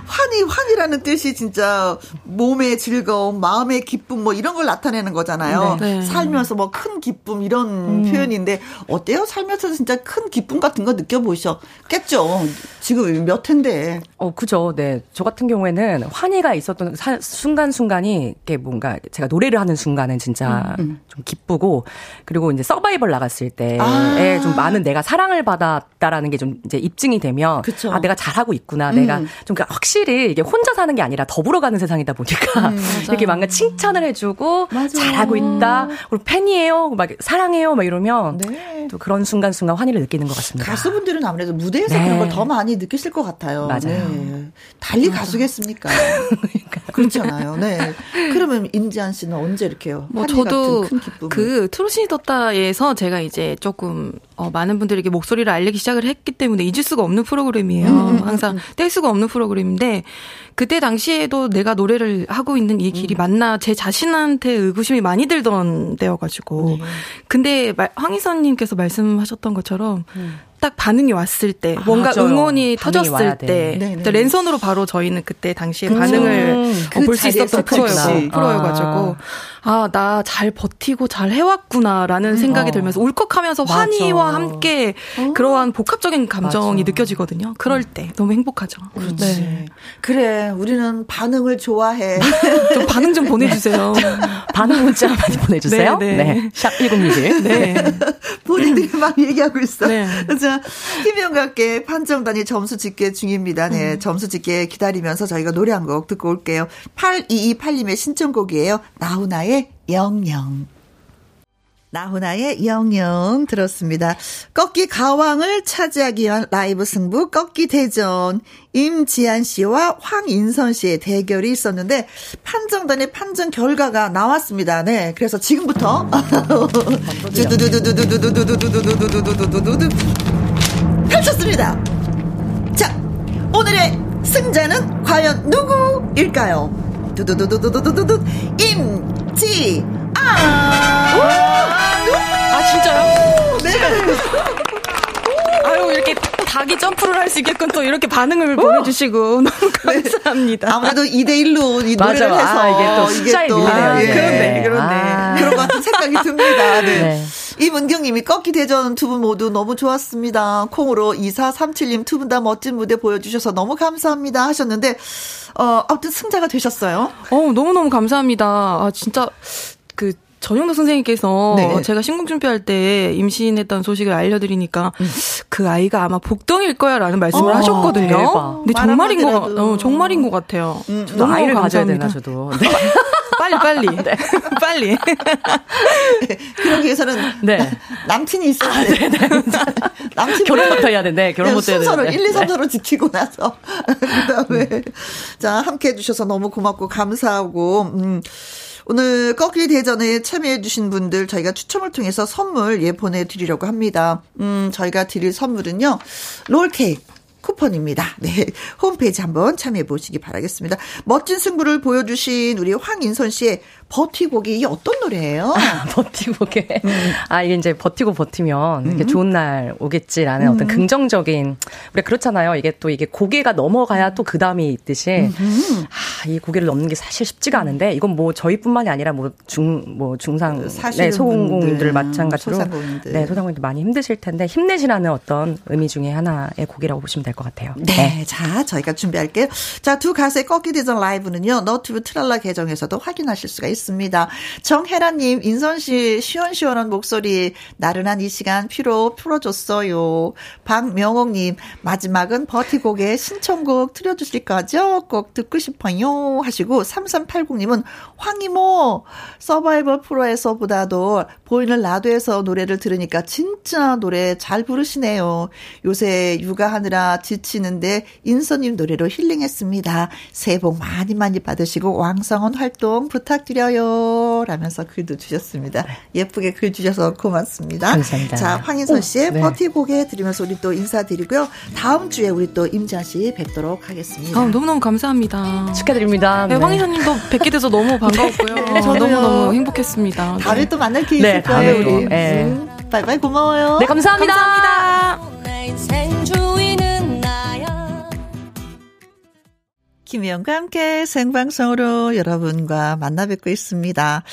환희, 환희라는 뜻이 진짜 몸의 즐거움, 마음의 기쁨 뭐 이런 걸 나타내는 거잖아요. 네. 네. 살면서 뭐 큰 기쁨 이런 음. 표현인데 어때요? 살면서 진짜 큰 기쁨 같은 거 느껴보셨겠죠? 지금 몇 회인데. 어, 그죠. 네. 저 같은 경우에는 환희가 있었던 사, 순간순간이 이게 뭔가 제가 노래를 하는 순간은 진짜 음, 음. 좀 기쁘고 그리고 이제 서바이벌 나갔을 때에 아. 좀 많은 내가 사랑을 받았다라는 게 좀 이제 입증이 되면 그쵸. 아 내가 잘하고 있구나. 음. 내가 좀 그러니까 확실히 이게 혼자 사는 게 아니라 더불어 가는 세상이다 보니까 음, *laughs* 이렇게 뭔가 칭찬을 해주고 맞아. 잘하고 있다. 그리고 팬이에요. 막 사랑해요. 막 이러면 네. 또 그런 순간순간 환희를 느끼는 것 같습니다. 가수분들은 아무래도 무대에서 네. 그런 걸 더 많이 느끼실 것 같아요. 맞아요. 네. 달리 맞아. 가수겠습니까? *laughs* 그렇잖아요. 네. 그러면 임지한 씨는 언제 이렇게요? 뭐 저도 그 트로시니 떴다에서 제가 이제 조금 어, 많은 분들에게 목소리를 알리기 시작을 했기 때문에 잊을 수가 없는 프로그램이에요. 음, 음, 음 항상 음. 뗄 수가 없는 프로그램인데 그때 당시에도 내가 노래를 하고 있는 이 길이 음. 맞나 제 자신한테 의구심이 많이 들던 때여가지고 네. 근데 황희선님께서 말씀하셨던 것처럼 음. 딱 반응이 왔을 때 아, 뭔가 맞아요. 응원이 터졌을 때 네, 네. 랜선으로 바로 저희는 그때 당시에 음, 반응을 그 볼수 있었던 프로여, 프로여가지고 아 나 잘 버티고 잘 해왔구나라는 음, 생각이 어. 들면서 울컥하면서 맞아. 환희와 함께 어. 그러한 복합적인 감정이 맞아. 느껴지거든요. 그럴 때 너무 행복하죠. 그렇지. 네. 그래 우리는 반응을 좋아해. *laughs* 좀 반응 좀 보내주세요. *laughs* 네. 반응 문자 많이 보내주세요. 네, 네. 네. 샵 1021. 네. *laughs* 본인들이 막 얘기하고 있어. 네. 자, 김영과 함께 판정단이 점수 집계 중입니다. 네, 음. 점수 집계 기다리면서 저희가 노래 한 곡 듣고 올게요. 8228님의 신청곡이에요. 나훈아의 영영. 나훈아의 영영 들었습니다. 꺾기 가왕을 차지하기 위한 라이브 승부 꺾기 대전. 임지한 씨와 황인선 씨의 대결이 있었는데 판정단의 판정 결과가 나왔습니다. 네. 그래서 지금부터 *laughs* 펼쳤습니다. 자, 오늘의 승자는 과연 누구일까요? 두두두두두두두두 임지아. 아 진짜요? 네. 아유 이렇게 닭이 점프를 할 수 있게끔 또 이렇게 반응을 보내주시고 너무 감사합니다. 네. 아무래도 2대 1로 이 노래를 맞아. 해서 아, 이게 또 숫자에 또 밀리네요. 아, 예. 그런데 그런데 아. 그런 것 같은 생각이 듭니다. 네. 네. 이문경님이 꺾기 대전 두 분 모두 너무 좋았습니다. 콩으로 2437님 두 분 다 멋진 무대 보여주셔서 너무 감사합니다 하셨는데 어 아무튼 승자가 되셨어요. 어 너무 너무 감사합니다. 아 진짜 그 전용도 선생님께서 네. 제가 신곡 준비할 때 임신했던 소식을 알려드리니까 음. 그 아이가 아마 복덩일 거야라는 말씀을 어, 하셨거든요. 대박. 근데 정말인 거 어, 정말인 것 같아요. 음, 너무 아이를 가져야 되나 저도. 네. *laughs* *laughs* 빨리 빨리 네. *laughs* 빨리. *laughs* 그러기 위해서는 네. *laughs* 남친이 있어야 아, 돼. 네, 남친 결혼부터 해야 되는데 결혼부터 해야. 순서를 1, 2, 3, 4로 지키고 나서 그다음에 음. 자 함께 해주셔서 너무 고맙고 감사하고. 음. 오늘 꺾기 대전에 참여해주신 분들 저희가 추첨을 통해서 선물 예 보내드리려고 합니다. 음, 저희가 드릴 선물은요, 롤케이크. 쿠폰입니다. 네. 홈페이지 한번 참여해 보시기 바라겠습니다. 멋진 승부를 보여주신 우리 황인선 씨의 버티고기 이게 어떤 노래예요? 아, *laughs* 버티고개. 음. 아 이게 이제 버티고 버티면 이렇게 음. 좋은 날 오겠지라는 음. 어떤 긍정적인 우리 그렇잖아요. 이게 또 이게 고개가 넘어가야 또 그 다음이 있듯이 아 이 고개를 넘는 게 사실 쉽지가 않은데 이건 뭐 저희뿐만이 아니라 뭐중뭐 중상 네 소공공인들 마찬가지로 소상공인들. 네 소상공인들 많이 힘드실 텐데 힘내시라는 어떤 의미 중에 하나의 고개라고 보시면 될 것 같아요. 네, 네. 자 저희가 준비할게요. 자 두 가수의 꺾기 대전 라이브는요 너튜브 트랄라 계정에서도 확인하실 수가 있습니다. 있습니다. 정혜라님, 인선씨, 시원시원한 목소리, 나른한 이 시간 피로 풀어줬어요. 박명옥님, 마지막은 버티곡의 신청곡 틀어주실 거죠? 꼭 듣고 싶어요. 하시고, 3380님은 황이모, 서바이벌 프로에서보다도 보이는 라도에서 노래를 들으니까 진짜 노래 잘 부르시네요. 요새 육아하느라 지치는데 인선님 노래로 힐링했습니다. 새해 복 많이 많이 받으시고 왕성한 활동 부탁드려요. 좋아요. 라면서 글도 주셨습니다. 예쁘게 글 주셔서 고맙습니다. 감사합니다. 자, 황인선 씨의 네. 버티고개 드리면서 우리 또 인사드리고요. 다음 주에 우리 또 임자 씨 뵙도록 하겠습니다. 아, 너무너무 감사합니다. 축하드립니다. 네, 네. 황인선 님도 뵙게 돼서 너무 반가웠고요. *laughs* 네, 저도 너무너무 행복했습니다. 다음에 네. 또 만날 기회 있을 네, 거예요, 우리. 네. 음, 바이바이 고마워요. 네, 감사합니다. 감사합니다. 김혜영과 함께 생방송으로 여러분과 만나 뵙고 있습니다.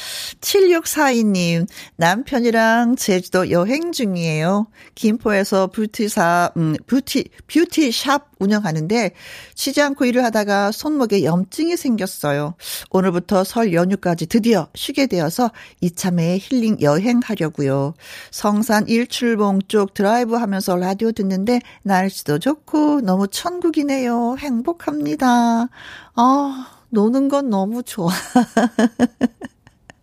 7642님, 남편이랑 제주도 여행 중이에요. 김포에서 뷰티사, 음, 뷰티, 뷰티샵 운영하는데 쉬지 않고 일을 하다가 손목에 염증이 생겼어요. 오늘부터 설 연휴까지 드디어 쉬게 되어서 이참에 힐링 여행하려고요. 성산 일출봉 쪽 드라이브 하면서 라디오 듣는데 날씨도 좋고 너무 천국이네요. 행복합니다. 아, 노는 건 너무 좋아. *laughs*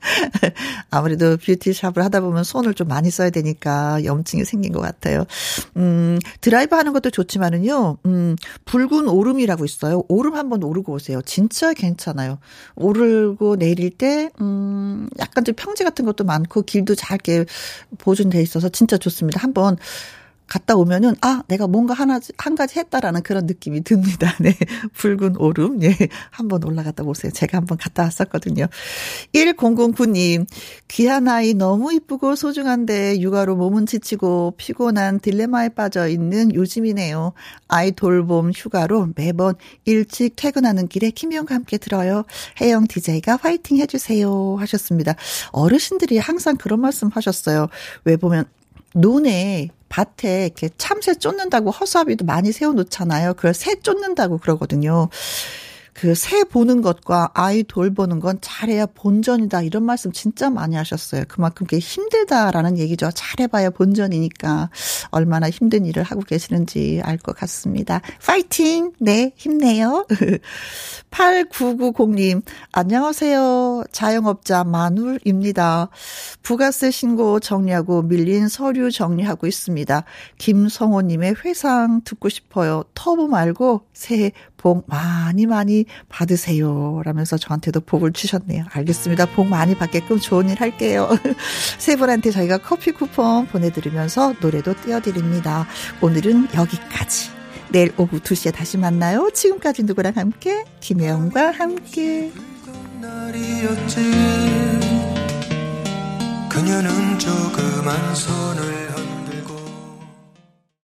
*laughs* 아무래도 뷰티샵을 하다 보면 손을 좀 많이 써야 되니까 염증이 생긴 것 같아요. 음, 드라이브 하는 것도 좋지만은요, 음, 붉은 오름이라고 있어요. 오름 한번 오르고 오세요. 진짜 괜찮아요. 오르고 내릴 때, 음, 약간 좀 평지 같은 것도 많고 길도 잘 이렇게 보존돼 있어서 진짜 좋습니다. 한번 갔다 오면은 아 내가 뭔가 하나 한 가지 했다라는 그런 느낌이 듭니다. *laughs* 네 붉은 오름 예 한번 올라갔다 보세요. 제가 한번 갔다 왔었거든요. 1009님 귀한 아이 너무 이쁘고 소중한데 육아로 몸은 지치고 피곤한 딜레마에 빠져 있는 요즘이네요. 아이 돌봄 휴가로 매번 일찍 퇴근하는 길에 김영과 함께 들어요. 혜영 DJ가 화이팅 해주세요 하셨습니다. 어르신들이 항상 그런 말씀 하셨어요. 왜 보면 논에 밭에 이렇게 참새 쫓는다고 허수아비도 많이 세워놓잖아요. 그걸 새 쫓는다고 그러거든요. 그 새 보는 것과 아이 돌보는 건 잘해야 본전이다 이런 말씀 진짜 많이 하셨어요. 그만큼 그게 힘들다라는 얘기죠. 잘해봐야 본전이니까 얼마나 힘든 일을 하고 계시는지 알 것 같습니다. 파이팅! 네, 힘내요. *laughs* 8990님, 안녕하세요. 자영업자 마눌입니다. 부가세 신고 정리하고 밀린 서류 정리하고 있습니다. 김성호님의 회상 듣고 싶어요. 터보 말고 새해 복 많이 많이 받으세요. 라면서 저한테도 복을 주셨네요. 알겠습니다. 복 많이 받게끔 좋은 일 할게요. *laughs* 세 분한테 저희가 커피 쿠폰 보내드리면서 노래도 띄워드립니다. 오늘은 여기까지. 내일 오후 2시에 다시 만나요. 지금까지 누구랑 함께? 김혜영과 함께. 그녀는 조그만 손을